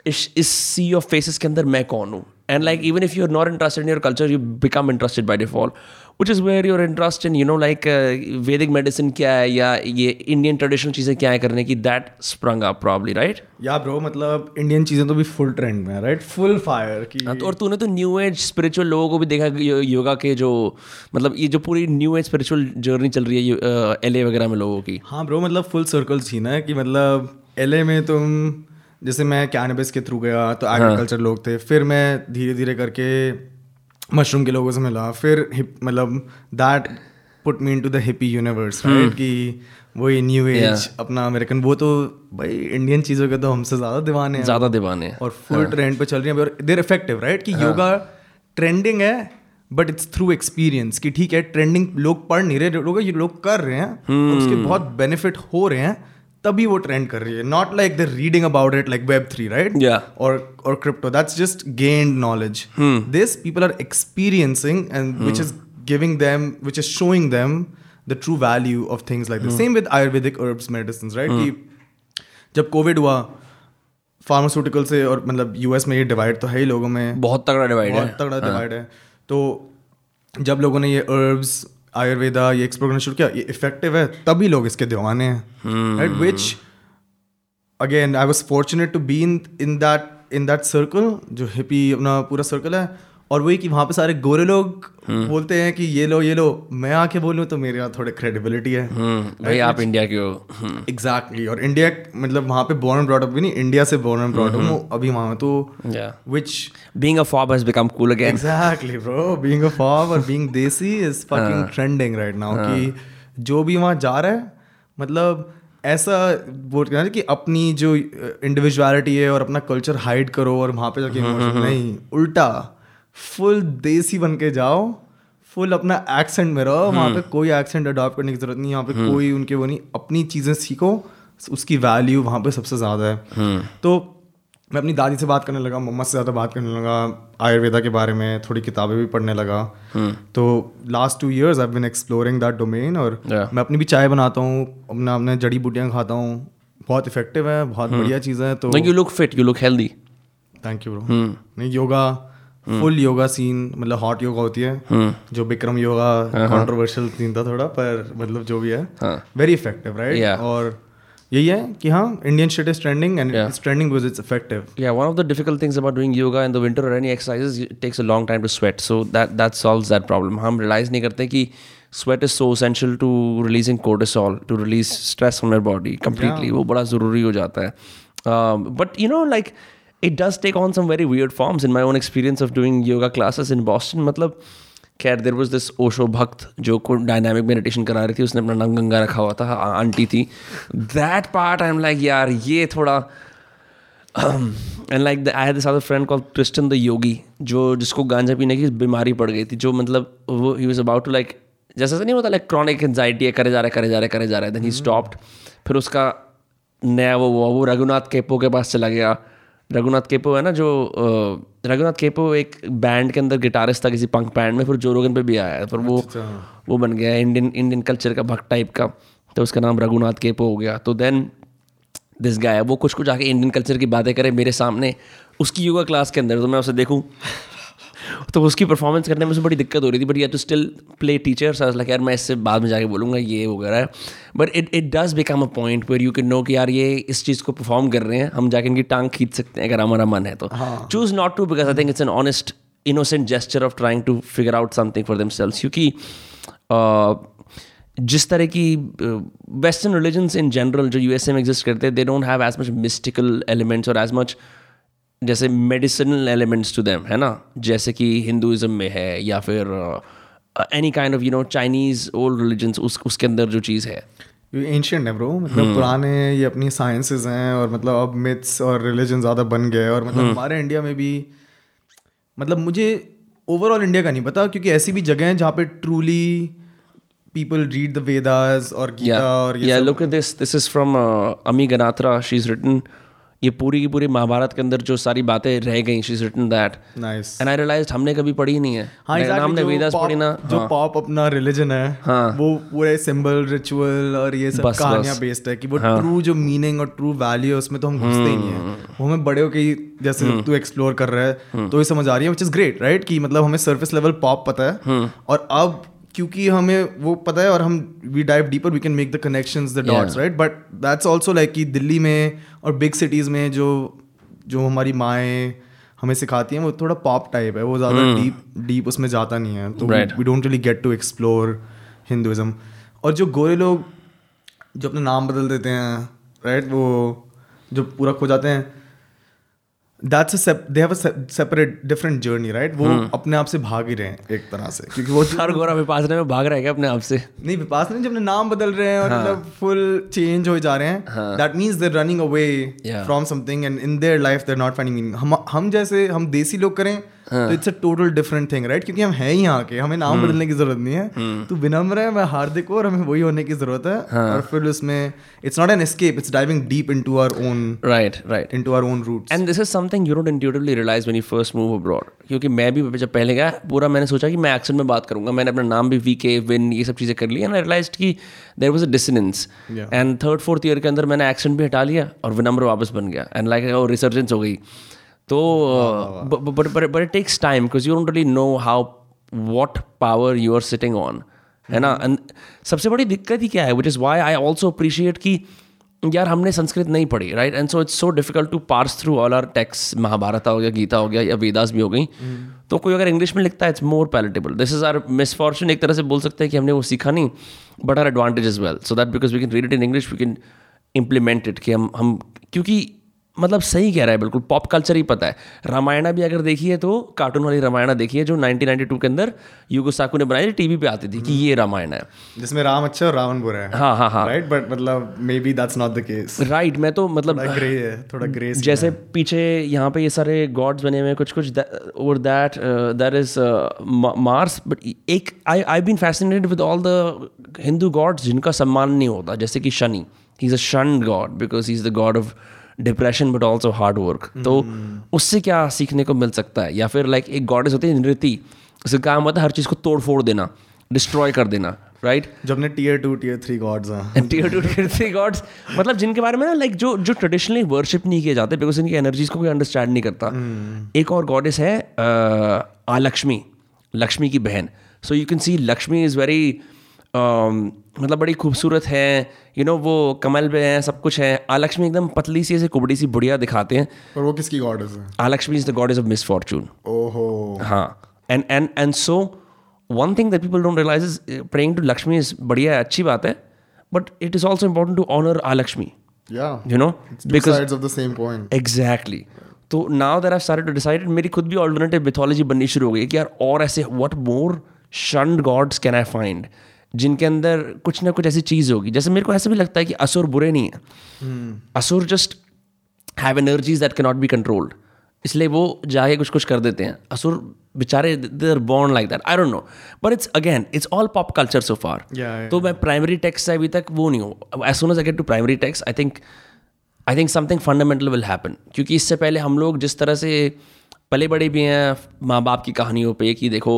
इस इस सी ऑफ़ फेसेस के अंदर मैं कौन हूँ? And like even if you are not interested in your culture you become interested by default which is where your interest in you know like Vedic medicine क्या है या ये इंडियन ट्रेडिशनल चीज़ें क्या है करने की that sprung up probably right yeah bro मतलब इंडियन चीज़ें तो भी फुल ट्रेंड में राइट फुल फायर की हाँ, तो और तूने तो न्यू एज स्पिरिचुअल लोगों को भी देखा यो, योगा के जो मतलब ये जो पूरी न्यू एज स्पिरिचुअल जर्नी चल रही है एल ए वगैरह में लोगों की। हाँ ब्रो मतलब फुल सर्कल थी ना कि मतलब एल ए में तुम जैसे मैं कैनबिस के थ्रू गया तो एग्रीकल्चर हाँ. लोग थे फिर मैं धीरे धीरे करके मशरूम के लोगों से मिला फिर मतलब that put me to the hippie universe right कि वही न्यू एज अपना अमेरिकन वो तो भाई इंडियन चीज़ों के तो हमसे ज़्यादा दीवाने हैं। ज़्यादा दीवाने हैं। और फुल ट्रेंड पे चल रही है। और देर इफ़ेक्टिव राइट कि योगा ट्रेंडिंग है बट इट्स थ्रू एक्सपीरियंस कि ठीक है ट्रेंडिंग लोग पढ़ नहीं रहे लोग ये लोग कर रहे हैं और उसके बहुत बेनिफिट हो रहे हैं। तभी वो ट्रेंड कर रही है। Not like the reading about it like web three right और और crypto that's just gained knowledge this people are experiencing and which is giving them which is showing them the true value of things like this same with Ayurvedic herbs medicine right कि जब Covid हुआ pharmaceutical से और मतलब US में ये divide तो है ही लोगों में। बहुत तगड़ा डिवाइड है। बहुत तगड़ा डिवाइड है। तो जब लोगों ने ये हर्ब्स आयुर्वेदा ये एक्सप्लोर करना शुरू किया ये इफ़ेक्टिव है तभी लोग इसके दीवाने हैं। Which again I was fortunate to be in in that in that circle जो हिपी अपना पूरा सर्कल है और वही कि वहाँ पे सारे गोरे लोग हम्म। बोलते हैं कि ये लो ये लो। मैं आके बोलूँ तो मेरे यहाँ थोड़े क्रेडिबिलिटी है। हम्म, भाई आप इंडिया के हो। Exactly hmm. और इंडिया मतलब वहाँ पे बोर्न ब्रॉडअप भी नहीं इंडिया से बोर्न ब्रॉडअप हूँ अभी वहाँ तो which being a FOB has become cool again exactly bro being a FOB और being desi is fucking trending right now कि जो भी वहाँ जा रहा है मतलब ऐसा बोल कहना कि अपनी जो इंडिविजुअलिटी है और अपना कल्चर हाइड करो और वहाँ पे जाके नहीं उल्टा। फुल देसी बन के जाओ फुल अपना एक्सेंट में रहो वहाँ पे कोई एक्सेंट अडॉप्ट करने की ज़रूरत नहीं यहाँ पे कोई उनके वो नहीं अपनी चीज़ें सीखो उसकी वैल्यू वहाँ पे सबसे ज़्यादा है। तो मैं अपनी दादी से बात करने लगा मम्मा से ज़्यादा बात करने लगा आयुर्वेदा के बारे में थोड़ी किताबें भी पढ़ने लगा। तो last two years I been exploring that domain और मैं अपनी भी चाय बनाता हूँ अपना अपने जड़ी बूटियाँ खाता हूँ। बहुत इफ़ेक्टिव है बहुत बढ़िया चीज़ें हैं तो you look fit you look healthy thank you bro नहीं योगा फुल योगा सीन मतलब हॉट योगा होती है हम्म। जो बिक्रम योगा हाँ, हाँ। कंट्रोवर्शियल सीन था थोड़ा पर मतलब जो भी है वेरी इफ़ेक्टिव राइट और यही है कि हाँ Indian shit is trending and it's trending because it's effective yeah one of the difficult things about doing yoga in the winter any exercises takes a long time to sweat so that that solves that problem हम realise नहीं करते कि sweat is so essential to releasing cortisol to release stress on your body completely वो बड़ा ज़रूरी हो जाता है। But you know like like does take on some very very forms in my own experience of doing yoga classes in in Boston, मतलब खैर देर was this Osho भक्त जो को डायनामिक मेडिटेशन करा रही थी उसने अपना नाम गंगा रखा हुआ था आंटी थी। That part I am like यार ये थोड़ा and like the I this other friend call Kristen the yogi जो जिसको गांजा पीने की बीमारी पड़ गई थी जो मतलब वो ही वाज अबाउट टू लाइक जैसा नहीं होता लाइक क्रॉनिक एनजाइटी है करे जा रहा है करे जा रहा है करे जा रहा है देन ही स्टॉप्ड फिर उसका नया वो वो वो रघुनाथ केपो के पास चला गया। रघुनाथ केपो है ना जो रघुनाथ केपो एक बैंड के अंदर गिटारिस्ट था किसी पंक बैंड में फिर जोरोगन पे भी आया है फिर वो वो बन गया इंडियन इंडियन कल्चर का भक्त टाइप का तो उसका नाम रघुनाथ केपो हो गया। तो देन दिस गाय वो कुछ कुछ आके इंडियन कल्चर की बातें करे मेरे सामने उसकी योगा क्लास के अंदर तो मैं उसे देखूँ। तो उसकी परफॉर्मेंस करने में उसे बड़ी दिक्कत हो रही थी but yeah to still play teacher like यार मैं इससे बाद में जाके बोलूँगा ये वगैरह है. But it it does become a point where you can know कि यार ये इस चीज़ को परफॉर्म कर रहे हैं हम जाके इनकी टांग खींच सकते हैं अगर हमारा मन है तो। Choose not to because I think it's an honest innocent gesture of trying to figure out something for themselves क्योंकि जिस तरह की वेस्टर्न रिलीजन्स इन जनरल जो यूएसए में एग्जिस्ट करते हैं they don't have as much mystical elements और as much जैसे मेडिसिनल एलिमेंट्स टू देम है ना? जैसे कि हिंदुज़म में है या फिर any kind of you know Chinese old religions उस उसके अंदर जो चीज़ है। एंशियंट है ब्रो मतलब पुराने ये अपनी साइंसेस हैं और मतलब अब मिथ्स और रिलीजन ज़्यादा बन गए और मतलब हमारे इंडिया में भी मतलब मुझे ओवरऑल इंडिया का नहीं पता क्योंकि ऐसी भी जगह हैं जहाँ पे truly people read the Vedas और गीता और ये yeah look at this. This is from uh, ami ganatra. She's written ये पूरी की पूरी महाभारत के अंदर जो सारी बातें रह गई she written that nice and I realise हमने कभी पढ़ी ही नहीं है हाँ exactly, हमने जो वेदास पढ़ी ना जो हाँ, पॉप अपना रिलीजन है हाँ। वो पूरे सिंबल रिचुअल और ये सब बस। कहानियाँ बेस्ड है कि वो हाँ. ट्रू जो मीनिंग और ट्रू वैल्यू है उसमें तो हम घुसते ही नहीं हम्म। है वो हमें बड़े होके जैसे तू एक्सप्लोर कर रहा है तो ये समझ आ रही है विच इज़ ग्रेट राइट कि मतलब हमें सरफेस लेवल पॉप पता है हम्म। और अब क्योंकि हमें वो पता है और हम we dive deeper we can make the connections the dots right but that's also like कि दिल्ली में और बिग सिटीज़ में जो जो हमारी माएँ हमें सिखाती हैं वो थोड़ा पॉप टाइप है वो ज़्यादा डीप डीप उसमें जाता नहीं है। तो। We don't really get to explore Hinduism और जो गोरे लोग जो अपना नाम बदल देते हैं राइट वो जो पूरा खो जाते हैं that's they have a separate different journey right वो हम्म। अपने आप से भाग ही रहे हैं एक तरह से। क्योंकि वो हर गोरा विपासना में भाग रहा है क्या अपने आप से? नहीं विपासना नहीं जब अपने नाम बदल रहे हैं और मतलब फुल चेंज हो जा रहे हैं that means they running away Yeah. From something and in their life they're not finding meaning हम हम जैसे हम देसी लोग करें तो it's a total different thing right क्योंकि हम हैं ही यहाँ के हमें नाम बदलने की ज़रूरत नहीं है। तू विनम्र है मैं हार्दिक हूँ और हमें वही होने की ज़रूरत है। और फिर उसमें it's not an escape it's diving deep into our own right right into our own roots and this is something you don't intuitively realize when you first move abroad क्योंकि मैं भी जब पहले गया पूरा मैंने सोचा कि मैं एक्शन में बात करूँगा। मैंने अपना नाम भी वी के विन ये सब चीज़ें कर ली एंड रियलाइज़ कि there was a dissonance and third fourth year के अंदर मैंने एक्शन भी हटा लिया और विनम्र वापस बन गया। एंड लाइक रिसर्जेंस हो गई। तो but but it takes time because you don't really know how what power you are sitting on है ना? एंड सबसे बड़ी दिक्कत ही क्या है which is why I also appreciate कि यार हमने संस्कृत नहीं पढ़ी right and so it's so difficult to parse through all our texts Mahabharat हो गया गीता हो गया या वेदास भी हो गई। तो कोई अगर इंग्लिश में लिखता है it's more palatable this is our misfortune एक तरह से बोल सकते हैं कि हमने वो सीखा नहीं but our advantage is well so that because we can read it in English we can implement it कि हम हम क्योंकि मतलब सही कह रहा है बिल्कुल। पॉप कल्चर ही पता है। रामायणा भी अगर देखिए तो कार्टून वाली रामायणा देखिए जो 1992 के अंदर युगो साकू ने बनाई टीवी पे आती थी कि ये रामायण है। जिसमें राम अच्छा और रावण बुरा है। हाँ हाँ हाँ। राइट बट मतलब maybe that's not the case right मैं तो मतलब ग्रे है थोड़ा ग्रे जैसे पीछे यहाँ पे ये सारे गॉड्स बने हुए हैं कुछ कुछ और that that is Mars but एक I I been fascinated with all the Hindu gods जिनका सम्मान नहीं होता जैसे कि शनि। ही इज़ अ शन god because he is the god of depression but also hard work तो उससे क्या सीखने को मिल सकता है? या फिर लाइक एक गॉडेस होती है नृति उसका काम होता है हर चीज़ को तोड़ फोड़ देना डिस्ट्रॉय कर देना राइट जो अपने tier two tier three gods हैं। Tier two tier three gods मतलब जिनके बारे में ना लाइक जो जो ट्रेडिशनली वर्शिप नहीं किए जाते बिकॉज़ इनकी एनर्जीज को कोई अंडरस्टैंड नहीं करता। एक और गॉडेस है आलक्ष्मी लक्ष्मी की बहन। So you can see Lakshmi is very मतलब बड़ी खूबसूरत है यू you नो know, वो कमल पे है सब कुछ है। आलक्ष्मी एकदम पतली सी ऐसे कुबड़ी सी बुढ़िया दिखाते हैं। और वो किसकी गॉडेस है Alakshmi is the goddess of misfortune ओहो। हाँ। And and and so one thing that people don't realize is praying to Lakshmi is बढ़िया है अच्छी बात है but it is also important to honour Alakshmi you know sides of the same coin exactly तो now that I started to decided मेरी खुद भी alternative mythology बननी शुरू हो गई कि यार और ऐसे what more shunned gods can I find जिनके अंदर कुछ ना कुछ ऐसी चीज़ होगी। जैसे मेरे को ऐसा भी लगता है कि असुर बुरे नहीं है। Asur just have energies that can not be controlled इसलिए वो जाके कुछ कुछ कर देते हैं। असुर बेचारे they're born like that I don't know but it's again it's all pop culture so far तो मैं प्राइमरी टेक्स्ट से अभी तक वो नहीं हूँ। As soon as I get to primary text I think I think something fundamental will happen क्योंकि इससे पहले हम लोग जिस तरह से पले बड़े भी हैं माँ बाप की कहानियों पे कि देखो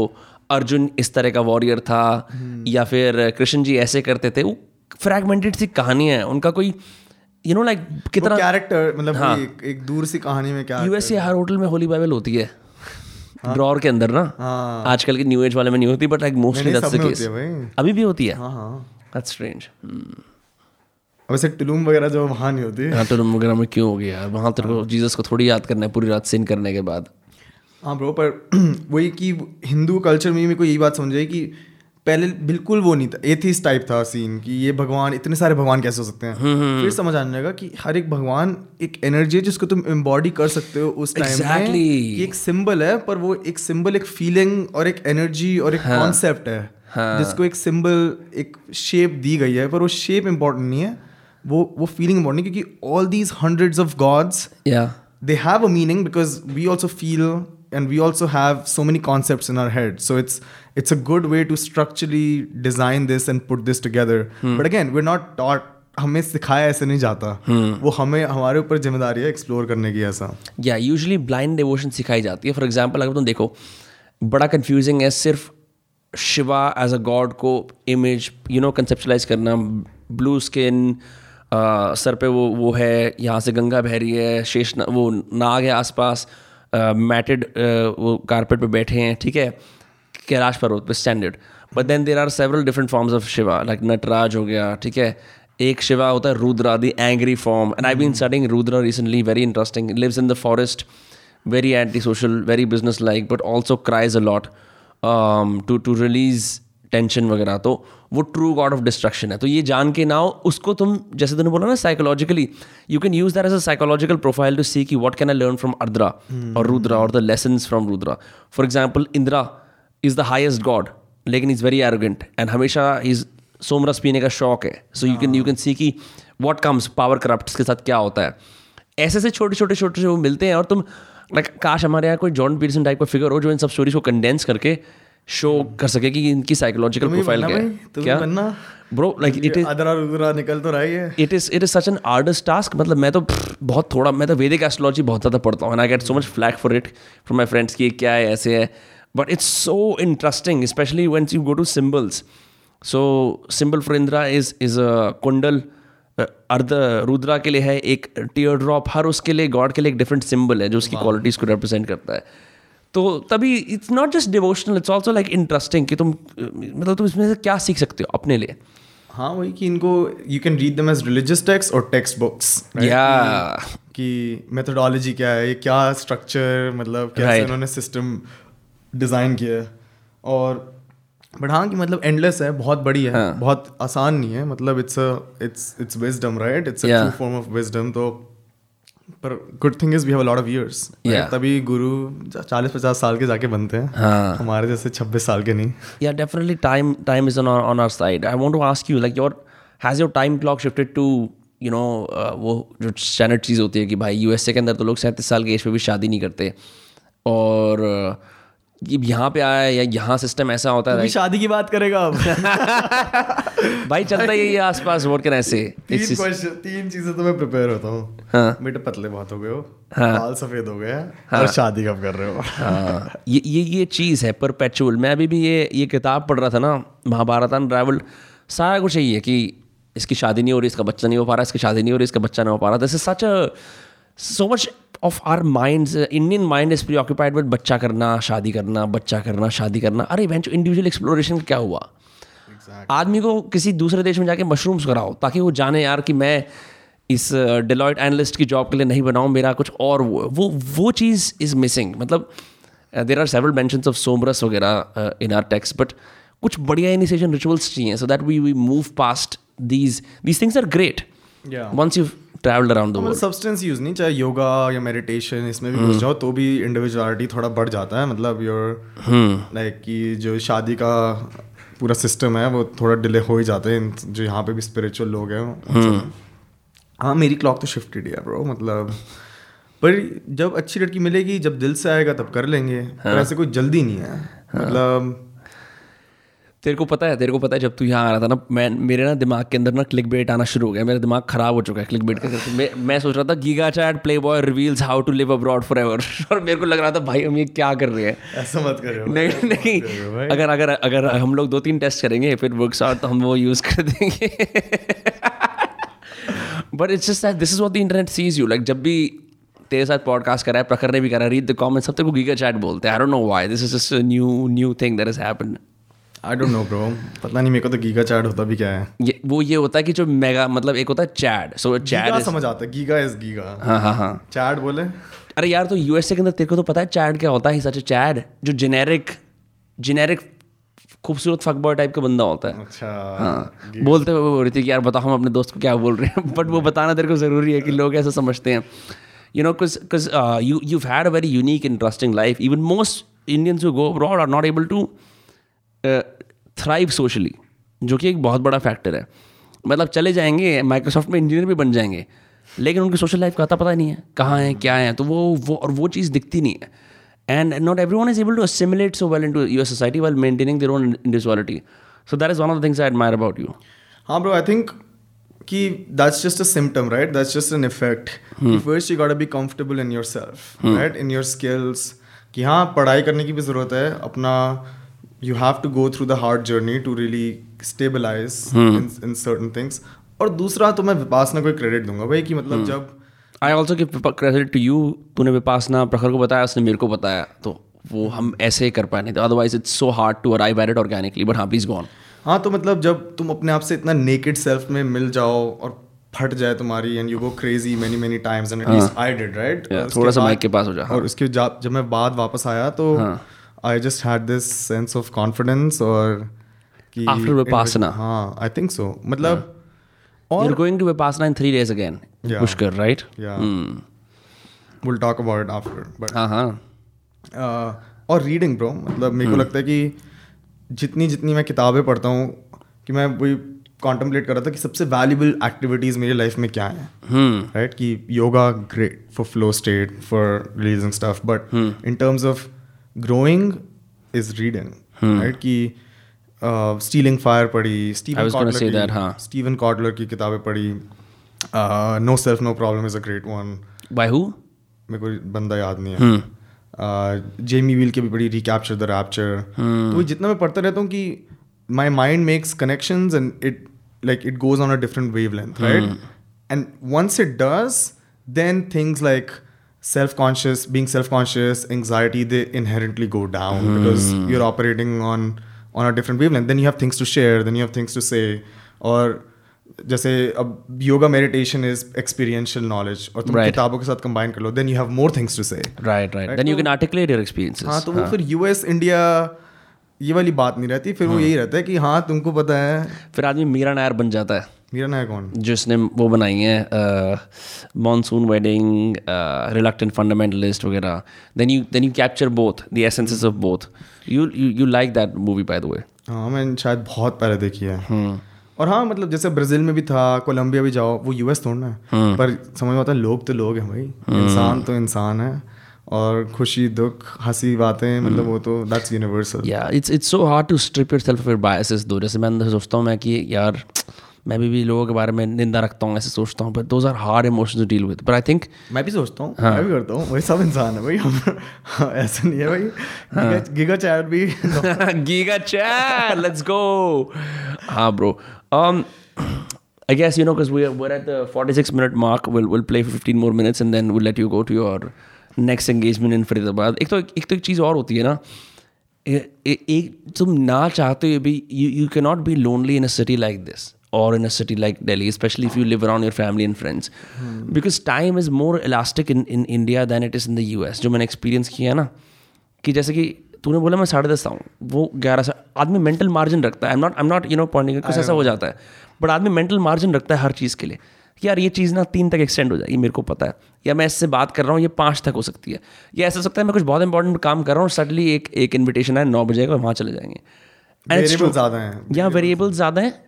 अर्जुन इस तरह का वॉरियर था या फिर कृष्ण जी ऐसे करते थे वो फ्रैगमेंटेड सी कहानियाँ हैं उनका कोई यू नो लाइक कितना कैरेक्टर मतलब हाँ। एक, एक दूर सी कहानी में क्या यूएस हर होटल में होली बाइबल होती है। ड्रॉर के अंदर ना। हाँ। आजकल की न्यू एज वाले में नहीं होती but like mostly that's the case है अभी भी होती है। हाँ हाँ। दैट्स स्ट्रेंज वैसे टुलुम वगैरह जो वहाँ नहीं होती। हाँ तो वगैरह में क्यों हो गया यार? वहाँ तेरे को जीसस को थोड़ी याद करना है पूरी रात सिन करने के बाद। हाँ ब्रो पर वही कि हिंदू कल्चर में मेरे को यही बात समझ आई कि पहले बिल्कुल वो नहीं था एथिस टाइप था सीन कि ये भगवान इतने सारे भगवान कैसे हो सकते हैं? फिर समझ आने लगा कि हर एक भगवान एक एनर्जी है जिसको तुम एम्बॉडी कर सकते हो उस टाइम में। Exactly. कि एक सिंबल है पर वो एक सिंबल एक फीलिंग और एक एनर्जी और एक कॉन्सेप्ट है जिसको एक सिंबल एक शेप दी गई है पर वो शेप इंपॉर्टेंट नहीं है। वो वो फीलिंग इंपॉर्टेंट है क्योंकि all these hundreds of gods they have a meaning because we also feel and we also have so many concepts in our head. So it's it's a good way to structurally design this and put this together. But again we're not taught हमें सिखाया ऐसे नहीं जाता। Hmm. वो हमें हमारे ऊपर ज़िम्मेदारी है एक्सप्लोर करने की ऐसा। या यूजली ब्लाइंड डिवोशन सिखाई जाती है। फॉर एग्ज़ाम्पल अगर तुम देखो बड़ा कन्फ्यूजिंग है सिर्फ़ शिवा एज अ गॉड को इमेज यू नो कंसेप्चुलाइज करना ब्लू स्किन सर पे वो वो है यहाँ से गंगा बह रही है शेष न, वो नाग है आसपास मैटेड वो कारपेट पे बैठे हैं ठीक है? कैलाश पर्वत पे standard but then there are several different forms of Shiva like Nataraj हो गया ठीक है? एक शिवा होता है Rudra the angry form and I been studying Rudra recently very interesting lives in the forest very anti social very business like but also cries lot um, to to release tension वगैरह. तो वो true God of destruction है। तो ये जान के now उसको तुम जैसे तुमने बोला ना psychologically you can use that as a psychological profile to see की what can I learn from Ardra और रुद्रा और the lesson from Rudra for example Indra is the highest god लेकिन इज़ वेरी एरोगेंट एंड हमेशा is सोमरस पीने का शौक है। So you can you can see की वॉट कम्स पावर करप्ट के साथ क्या होता है। ऐसे से छोटे छोटे छोटे वो मिलते हैं और तुम लाइक like, काश हमारे यहाँ कोई जॉन पीटरसन टाइप का फिगर हो जो इन सब स्टोरीज को कंडेंस करके शो कर सके कि इनकी साइकोलॉजिकल प्रोफ़ाइल क्या है? क्या? ब्रो लाइक इट इज़ अदरा रुद्रा निकल तो रही है it is it is such an arduous task मतलब मैं तो बहुत थोड़ा मैं तो वैदिक एस्ट्रोलॉजी बहुत ज़्यादा पढ़ता हूँ I get so much flak for it from my friends की क्या है ऐसे है। But it's so interesting specially when you go to symbols so symbol for Indra is is a कुंडल अर्ध रुद्रा के लिए है एक टीयर ड्रॉप हर उसके लिए गॉड के लिए एक डिफरेंट सिंबल है जो उसकी क्वालिटीज को रिप्रेजेंट करता है। तो तभी it's not just devotional it's also like interesting कि तुम मतलब तुम इसमें से क्या सीख सकते हो अपने लिए? हाँ वही कि इनको you can read them as religious text और टेक्स्ट बुक्स या कि मेथोडोलॉजी क्या है ये क्या स्ट्रक्चर मतलब कैसे Right. उन्होंने सिस्टम डिज़ाइन किया है। और बट हाँ कि मतलब एंडलेस है बहुत बड़ी है हाँ. बहुत आसान नहीं है मतलब it's it's it's wisdom right it's form of wisdom तो पर good thing is we have a lot of years तभी गुरु चालीस पचास साल के जाके बनते हैं। हाँ। हमारे जैसे छब्बीस साल के नहीं। या definitely time time is on on our side I want to ask you like your has your time clock shifted to you know वो जो स्टैंडर्ड चीज़ होती है कि भाई यूएसए के अंदर तो लोग सैंतीस साल के एज पे भी शादी नहीं करते। और uh, यहाँ पे आया है या यहाँ सिस्टम ऐसा होता है शादी की बात करेगा अब। भाई चलता ही है ये आसपास वोट के ऐसे तीन क्वेश्चन तीन चीज़ें तो मैं प्रिपेयर होता हूँ। हाँ। बेटे पतले बहुत हो गए हो। हाँ। बाल सफ़ेद हो गए हैं और शादी कब कर रहे हो? हाँ, ये ये ये चीज़ है परपेचुअल मैं अभी भी ये ये किताब पढ़ रहा था ना महाभारत अनरावल्ड सारा कुछ यही है कि इसकी शादी नहीं हो रही इसका बच्चा नहीं हो पा रहा इसकी शादी नहीं हो रही इसका बच्चा नहीं हो पा रहा। This is such a so much of our mind Indian mind is preoccupied with बच्चा करना शादी करना बच्चा करना शादी करना अरे वेंचर इंडिविजुअल एक्सप्लोरेशन क्या हुआ exactly. आदमी को किसी दूसरे देश में जाके मशरूम्स कराओ ताकि वो जाने यार कि मैं इस डिलॉयट एनालिस्ट की जॉब के लिए नहीं बनाऊँ मेरा कुछ और वो वो वो चीज़ इज़ मिसिंग मतलब there are several mentions of somras वगैरह इन आर टेक्स बट कुछ बढ़िया इनिशिएशन रिचुअल्स चाहिए so that we we move past these these things are great Yeah. Once you travelled around the world substance use नहीं चाहे योगा या meditation इसमें भी घुस जाओ तो भी इंडिविजुअलिटी थोड़ा बढ़ जाता है मतलब योर लाइक कि जो शादी का पूरा सिस्टम है वो थोड़ा डिले हो ही जाते हैं जो यहाँ पे भी स्पिरिचुअल लोग हैं हाँ मेरी क्लॉक तो शिफ्टेड है ब्रो मतलब। पर जब अच्छी लड़की मिलेगी जब दिल से आएगा तब कर लेंगे पर ऐसे कोई जल्दी नहीं है। मतलब तेरे को पता है तेरे को पता है जब तू यहाँ आ रहा था ना मैं मेरे ना दिमाग के अंदर ना क्लिक बेट आना शुरू हो गया मेरा दिमाग खराब हो चुका है क्लिक बेट का करके। मैं मैं सोच रहा था giga chad playboy reveals how to live abroad forever और मेरे को लग रहा था भाई हम ये क्या कर रहे हैं? ऐसा मत करो नहीं नहीं। अगर अगर अगर हम लोग दो तीन टेस्ट करेंगे फिर वर्क्स आउट तो हम वो यूज़ कर देंगे। But it's just that this is what the internet sees you like जब भी तेरे साथ पॉडकास्ट करा है प्रखर ने भी करा रीड द कॉमेंट सब तेरे को गीगा चैट बोलते हैं। I don't know why this is just a new new thing that has happened I don't know bro पता नहीं मेरे को तो गीगा चैट होता भी क्या है। ये वो ये होता है कि जो मेगा मतलब एक होता है चैट सो चैट समझ आता है। गीगा इज़ गीगा हाँ हाँ हाँ। चैट बोले। अरे यार तो यूएसए के अंदर तेरे को तो पता है चैट क्या होता है? सच चैट जो जेनेरिक जेनेरिक खूबसूरत फक बॉय टाइप का बंदा होता है। अच्छा। हाँ। बोलते हुए बोल रही थी कि यार बताओ हम अपने दोस्त को क्या बोल रहे हैं। बट वो बताना तेरे को ज़रूरी है कि लोग ऐसा समझते हैं। You know because you you had a very unique interesting life even most Indians who go abroad are not able to Uh, thrive socially जो कि एक बहुत बड़ा फैक्टर है। मतलब चले जाएँगे माइक्रोसॉफ्ट में इंजीनियर भी बन जाएँगे लेकिन उनकी सोशल लाइफ का तो पता नहीं है कहाँ है क्या है तो वो वो और वो चीज़ दिखती नहीं है। And not everyone is able to assimilate so well into your society well maintaining their own individuality so that is one of the things I admire about you हाँ ब्रो आई थिंक कि that's just a symptom right that's just an effect first you got be comfortable in yourself right in your skills कि हाँ पढ़ाई करने की भी ज़रूरत है अपना you have to go through the hard journey to really stabilize in, in certain things. और दूसरा तो मैं विपासना को क्रेडिट दूँगा भाई कि मतलब जब I also give credit to you तूने विपासना प्रखर को बताया उसने मेरे को बताया तो वो हम ऐसे ही कर पाए नहीं otherwise it's so hard to arrive at it organically but हाँ प्लीज़ गो ऑन हाँ तो मतलब जब तुम अपने आप से इतना नेकेड सेल्फ में मिल जाओ और फट जाए तुम्हारी and you go crazy many many times and I did right थोड़ा सा माइक के पास हो जा। और उसके जब मैं बाद वापस आया तो I just had this sense of confidence और After Vipassana. हाँ आई थिंक सो मतलब You're going to Vipassana in three days again. Yeah. Pushkar, right? Yeah. We'll talk about it after. But हाँ हाँ uh, और reading bro मतलब मेरे को लगता है कि जितनी जितनी मैं किताबें पढ़ता हूँ कि मैं वही कॉन्टम्पलेट कर रहा था कि सबसे वैल्यूबल एक्टिविटीज़ मेरी लाइफ में क्या है राइट कि yoga great for flow state for releasing stuff but in terms of growing is reading right कि स्टीलिंग फायर पढ़ी Steven was gonna say that, हाँ. स्टीवन की किताबें पढ़ी no self no problem is a great one By who? मेरे को बंदा याद नहीं है। जेमी विल की भी बड़ी रिकैप्चर द रैप्चर तो जितना मैं पढ़ता रहता हूँ कि my mind makes connections and it like it goes on a different wavelength right and once it does then things like self conscious being self conscious anxiety they inherently go down mm. because you're operating on on a different wavelength then you have things to share then you have things to say और जैसे अब yoga meditation is experiential knowledge और तुम Right. किताबों के साथ combine कर लो then you have more things to say Right, right. Then you can articulate your experiences. हाँ तो वो फिर यूएस इंडिया ये वाली बात नहीं रहती फिर हाँ. वो यही रहता है कि हाँ तुमको पता है फिर आदमी मीरा नायर बन जाता है मेरा है कौन? जिसने वो बनाई है मॉनसून वेडिंग रिलक्टेंट फंडामेंटलिस्ट वगैरह। Then you then you capture both the essences of both you you like that movie by the way हाँ मैंने शायद बहुत पहले देखी है। और हाँ मतलब जैसे ब्राज़ील में भी था कोलंबिया भी जाओ वो यूएस थोड़ा है। पर समझ में आता है लोग तो लोग हैं भाई। इंसान तो इंसान है। और खुशी दुख हँसी बातें मतलब वो तो दैट्स यूनिवर्सल या it's it's so hard to strip yourself your biases though जैसे मैं अंदर सोचता हूँ मैं कि यार मैं भी, भी लोगों के बारे में निंदा रखता हूँ ऐसे सोचता हूँ but those are hard emotions to deal with but I think मैं भी सोचता हूँ हाँ. मैं भी करता हूँ वही सब इंसान है भाई हम हाँ, ऐसा नहीं है भाई गिगा, गिगा चैट भी Giga chat, let's go. Ah, bro. Um, I guess you know because we're we're at the 46 minute mark. We'll we'll play for 15 more minutes and then we'll let you go to your next engagement in Faridabad. एक तो एक तो एक चीज़ और होती है ना एक तुम ना चाहते हुए भी you you cannot be lonely in a city like this or in a city like Delhi, especially if you live around your family and friends, Hmm. because time is more elastic in in India than it is in the US. जो मैंने experience किया है ना कि जैसे कि तूने बोला मैं साढ़े दस आऊँ वो ग्यारह से आदमी मेंटल मार्जिन रखता है। I not I not you know pointing कुछ ऐसा हो जाता है। बट आदमी मेंटल मार्जिन रखता है हर चीज़ के लिए। कि यार ये चीज़ ना तीन तक एक्सटेंड हो जाएगी मेरे को पता है। या मैं इससे बात कर रहा हूँ ये पाँच तक हो सकती है। या ऐसा हो सकता है मैं कुछ बहुत इंपॉर्टेंट काम कर रहा हूँ सडनली एक एक इन्विटेशन है नौ बजे का वहाँ चले जाएँगे। ज़्यादा हैं। या वेरिएबल्स ज़्यादा हैं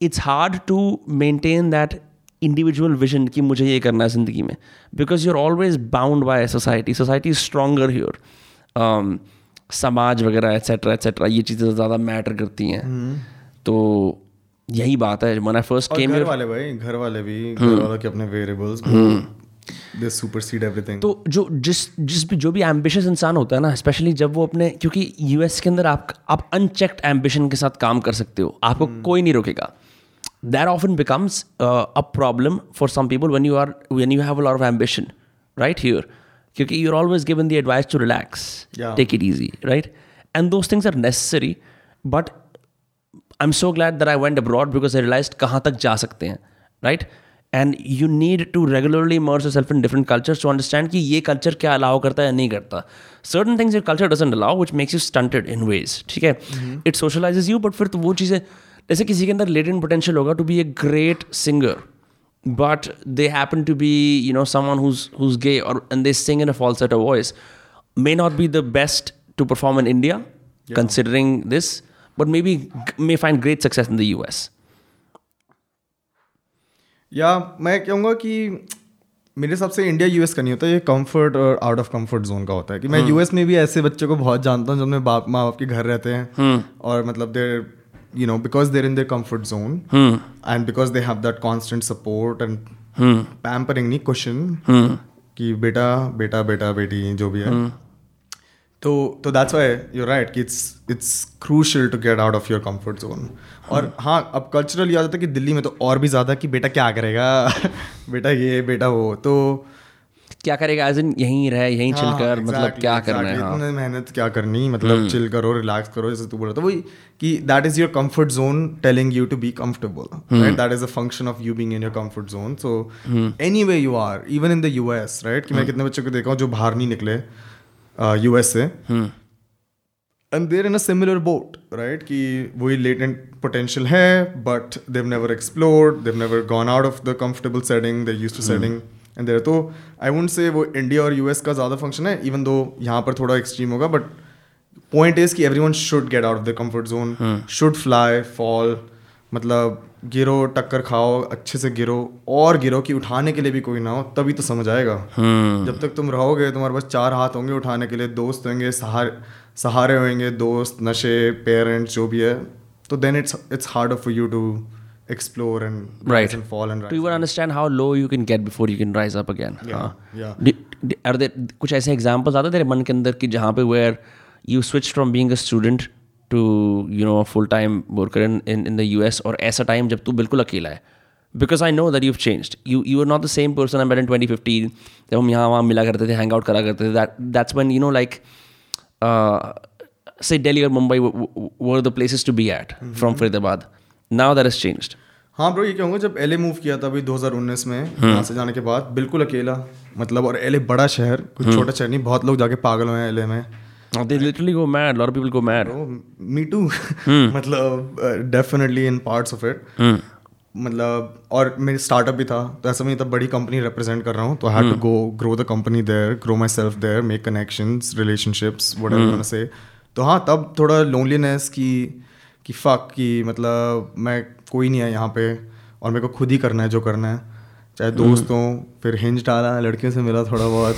it's hard to maintain that individual vision कि मुझे ये करना है ज़िंदगी में। Because you are always bound by society society is stronger here समाज वगैरह एट्सेट्रा एट्सेट्रा ये चीज़ें ज़्यादा मैटर करती हैं। तो यही बात है। When I first और came घर वाले भाई घर वाले भी घर वालों के अपने वेरिएबल्स दे सुपरसीड एवरीथिंग तो जो जिस जिस भी जो भी एम्बिशियस इंसान होता है ना स्पेशली जब वो अपने क्योंकि यूएस के अंदर आप आप अनचेक्ड एम्बिशन के साथ काम कर सकते हो। आपको कोई नहीं रोकेगा। That often becomes a problem for some people when you are when you have a lot of ambition right here क्योंकि you are always given the advice to relax Yeah. Take it easy right and those things are necessary but I am so glad that I went abroad because I realise कहाँ तक जा सकते हैं right and you need to regularly immerse yourself in different cultures to understand कि ये culture क्या allow करता है या नहीं करता certain things your culture doesn't allow which makes you stunted in ways ठीक है इट सोशलाइजेज यू बट फिर तो वो चीज़ें जैसे किसी के अंदर लेट इन पोटेंशियल होगा to be a great singer but they happen to be you know someone who's gay और and they sing in a falsetto a voice may not be the best to perform in India considering this but maybe may find great success in the U S या मैं कहूँगा कि मेरे हिसाब से India US का नहीं होता ये कंफर्ट और आउट ऑफ़ कंफर्ट जोन का होता है कि मैं यूएस में भी ऐसे बच्चों को बहुत जानता हूँ जब मैं बाप माँ बाप के घर रहते हैं और मतलब देर you know because they're in their comfort zone Hmm. and because they have that constant support and Hmm. pampering नहीं cushion कि बेटा बेटा बेटा बेटी जो भी है Hmm. तो तो दैट्स व्हाई यू राइट कि it's it's crucial to get out of your comfort zone और हाँ अब कल्चरल याद आता है कि दिल्ली में तो और भी ज़्यादा कि बेटा क्या करेगा बेटा ये बेटा वो तो क्या करेगा? एज इन यहीं रहे यहीं चिल हाँ, कर मतलब exactly, क्या करना है? हाँ। इतने मेहनत क्या करनी? मतलब चिल करो रिलैक्स करो जैसे तू बोल। रहा था वही कि that is your comfort zone telling you to be comfortable right that is a function of you being in your comfort zone so anyway you are even in the US right कि मैं कितने बच्चों को देखा हूँ जो बाहर नहीं निकले यूएस से। And there in a similar boat right कि वही लेटेंट पोटेंशियल है but they've never explored they've never gone out of the comfortable setting they used to setting and there तो आई वुंट से वो इंडिया और US का ज़्यादा function है इवन दो यहाँ पर थोड़ा एक्सट्रीम होगा बट पॉइंट इज़ कि everyone should get out of the comfort zone should fly fall मतलब गिरो टक्कर खाओ अच्छे से गिरो और गिरो कि उठाने के लिए भी कोई ना हो तभी तो समझ आएगा। जब तक तुम रहोगे तुम्हारे पास चार हाथ होंगे उठाने के लिए दोस्त होंगे सहारे सहारे होंगे दोस्त नशे पेरेंट्स जो भी है तो then it's it's hard for you to explore and Right. And fall and to even understand how low you can get before you can rise up again? हाँ yeah. Did- did- are there कुछ ऐसे examples आते हैं तेरे मन के अंदर कि जहाँ पे where you switch from being a student to you know full time worker in in in the U S और ऐसा टाइम जब तू बिल्कुल अकेला है? Because I know that you changed you you are not the same person I met in twenty fifteen जब हम यहाँ वहाँ मिला करते थे हैंग आउट करा करते थे that that's one you know like say Delhi or Mumbai w- w- were the places to be at Now that has changed. हाँ ब्रो ये कहूँगा जब एलए मूव किया था अभी 2019 में यहाँ से जाने के बाद बिल्कुल अकेला मतलब और एलए बड़ा शहर कुछ छोटा शहर नहीं बहुत लोग जाके पागल हुए हैं एलए में। Oh, they literally go mad. A lot of people go mad. Me too मतलब definitely in parts of it मतलब और मेरी स्टार्टअप भी था तो ऐसा नहीं था बड़ी कंपनी रिप्रेजेंट कर रहा हूँ तो had to go grow the company there grow myself there make connections relationships what say तो हाँ तब थोड़ा लोनलीनेस की कि फक कि मतलब मैं कोई नहीं है यहाँ पे और मेरे को खुद ही करना है जो करना है। चाहे दोस्त हो फिर हिंज डाला लड़कियों से मिला थोड़ा बहुत।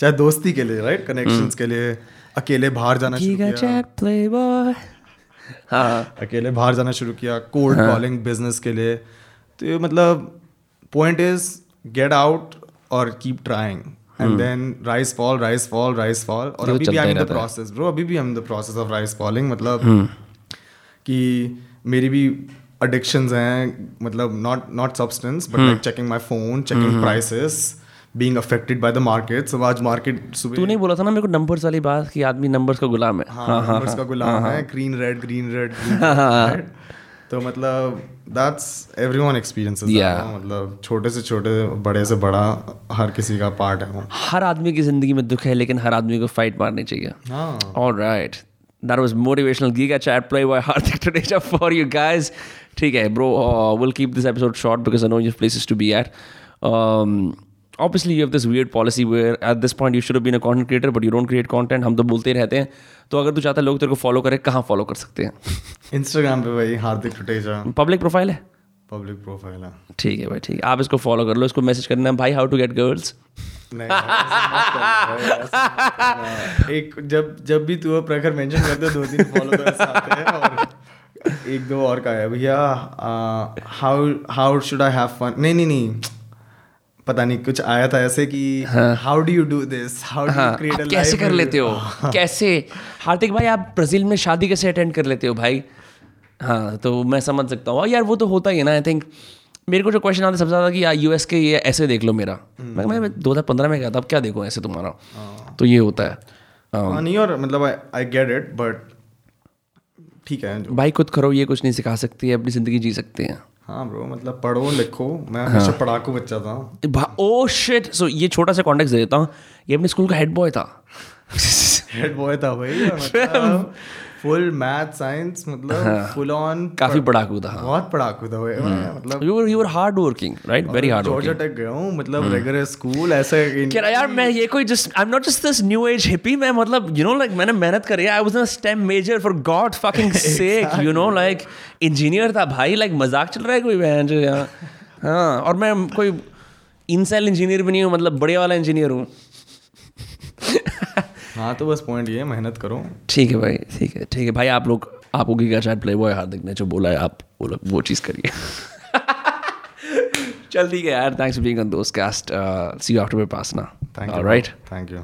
चाहे दोस्ती के लिए राइट कनेक्शंस के लिए अकेले बाहर जाना शुरू किया। Playboy. हाँ। अकेले बाहर जाना शुरू किया कोल्ड कॉलिंग बिज़नेस के लिए। तो ये मतलब पॉइंट इज़ गेट आउट और keep trying and then rise fall rise fall rise fall और तो अभी भी आई ही एम द प्रोसेस ब्रो अभी भी I am the process of rise falling मतलब कि मेरी भी अडिक्शंस हैं मतलब not not substance but like checking my phone checking prices being affected by the market so आज मार्केट सुबह तूने बोला था ना मेरे को नंबर्स वाली बात कि आदमी नंबर्स का गुलाम है। हाँ numbers का गुलाम है ग्रीन रेड ग्रीन रेड तो मतलब दैट्स एवरीवन एक्सपीरियंसेस. मतलब छोटे से छोटे बड़े से बड़ा हर किसी का पार्ट है हर आदमी की ज़िंदगी में दुख है लेकिन हर आदमी को फाइट मारनी चाहिए। हाँ। All right. That was motivational Giga Chat play by Hardik Tadeja for you guys. ठीक है, bro. Uh, we'll keep this episode short because I know you have places to be at. Um, obviously, you have this weird policy where at this point you should have been a content creator, but you don't create content. हम तो बोलते रहते हैं. तो अगर तू चाहता है लोग तेरे को फॉलो करें कहाँ फॉलो कर सकते हैं इंस्टाग्राम पे भाई हार्दिक टुटेजा पब्लिक प्रोफ़ाइल है पब्लिक प्रोफ़ाइल है ठीक है भाई ठीक है आप इसको फॉलो कर लो इसको मैसेज करना है भाई हाउ टू गेट गर्ल्स नहीं। एक जब जब भी तू प्रखर मेंशन करते हो, दो तीन फॉलो तो आते हैं और एक दो और का है। भैया how how should I have fun नहीं नहीं नहीं। पता नहीं कुछ आया था ऐसे कि how do you do this how do you create कैसे कर लेते हो? कैसे? हार्दिक भाई आप ब्राज़ील में शादी कैसे अटेंड कर लेते हो भाई? हाँ तो मैं समझ सकता हूँ। यार वो तो होता ही है ना आई थिंक मेरे को जो क्वेश्चन आता है सबसे ज़्यादा कि यार यूएस के ये ऐसे देख लो मेरा। मैं मैं दो हज़ार पंद्रह में गया था अब क्या देखो ऐसे तुम्हारा? तो ये होता है। हाँ, हाँ नहीं और मतलब आई गेट इट बट ठीक है भाई खुद करो ये कुछ नहीं सिखा सकती है अपनी ज़िंदगी जी सकते हैं। हाँ ब्रो मतलब पढ़ो लिखो। मैं हमेशा पढ़ाकू बच्चा था। ओ शिट सो ये छोटा सा कॉन्टेक्ट दे देता हूँ। ये अपने स्कूल का हेड बॉय था। हेड बॉय था भाई मतलब फुल मैथ साइंस मतलब फुल ऑन काफ़ी पढ़ाकू था। बहुत पढ़ाकू था भाई। मतलब you you are hard working right very hard Georgia Tech गया हूँ मतलब रेगुलर स्कूल ऐसे यार मैं ये कोई just I am not just this new age hippie मैं मतलब यू नो लाइक मैंने मेहनत करी। I was in STEM major for God fucking sake you know like engineer था भाई लाइक मज़ाक चल रहा है कोई बहन जो यहाँ? हाँ और मैं कोई इनसेल इंजीनियर भी नहीं हूँ मतलब बड़े वाला इंजीनियर हूँ। हाँ तो बस पॉइंट ये है, मेहनत करो। ठीक है भाई ठीक है ठीक है। भाई आप लोग आप होगी क्या शायद प्ले बॉय हार्दिक ने जो बोला है आप वो लोग वो चीज़ करिए। चल ठीक है यार थैंक्स फॉर बीइंग ऑन दोस्त cast see you after pass ना। Thank you right thank you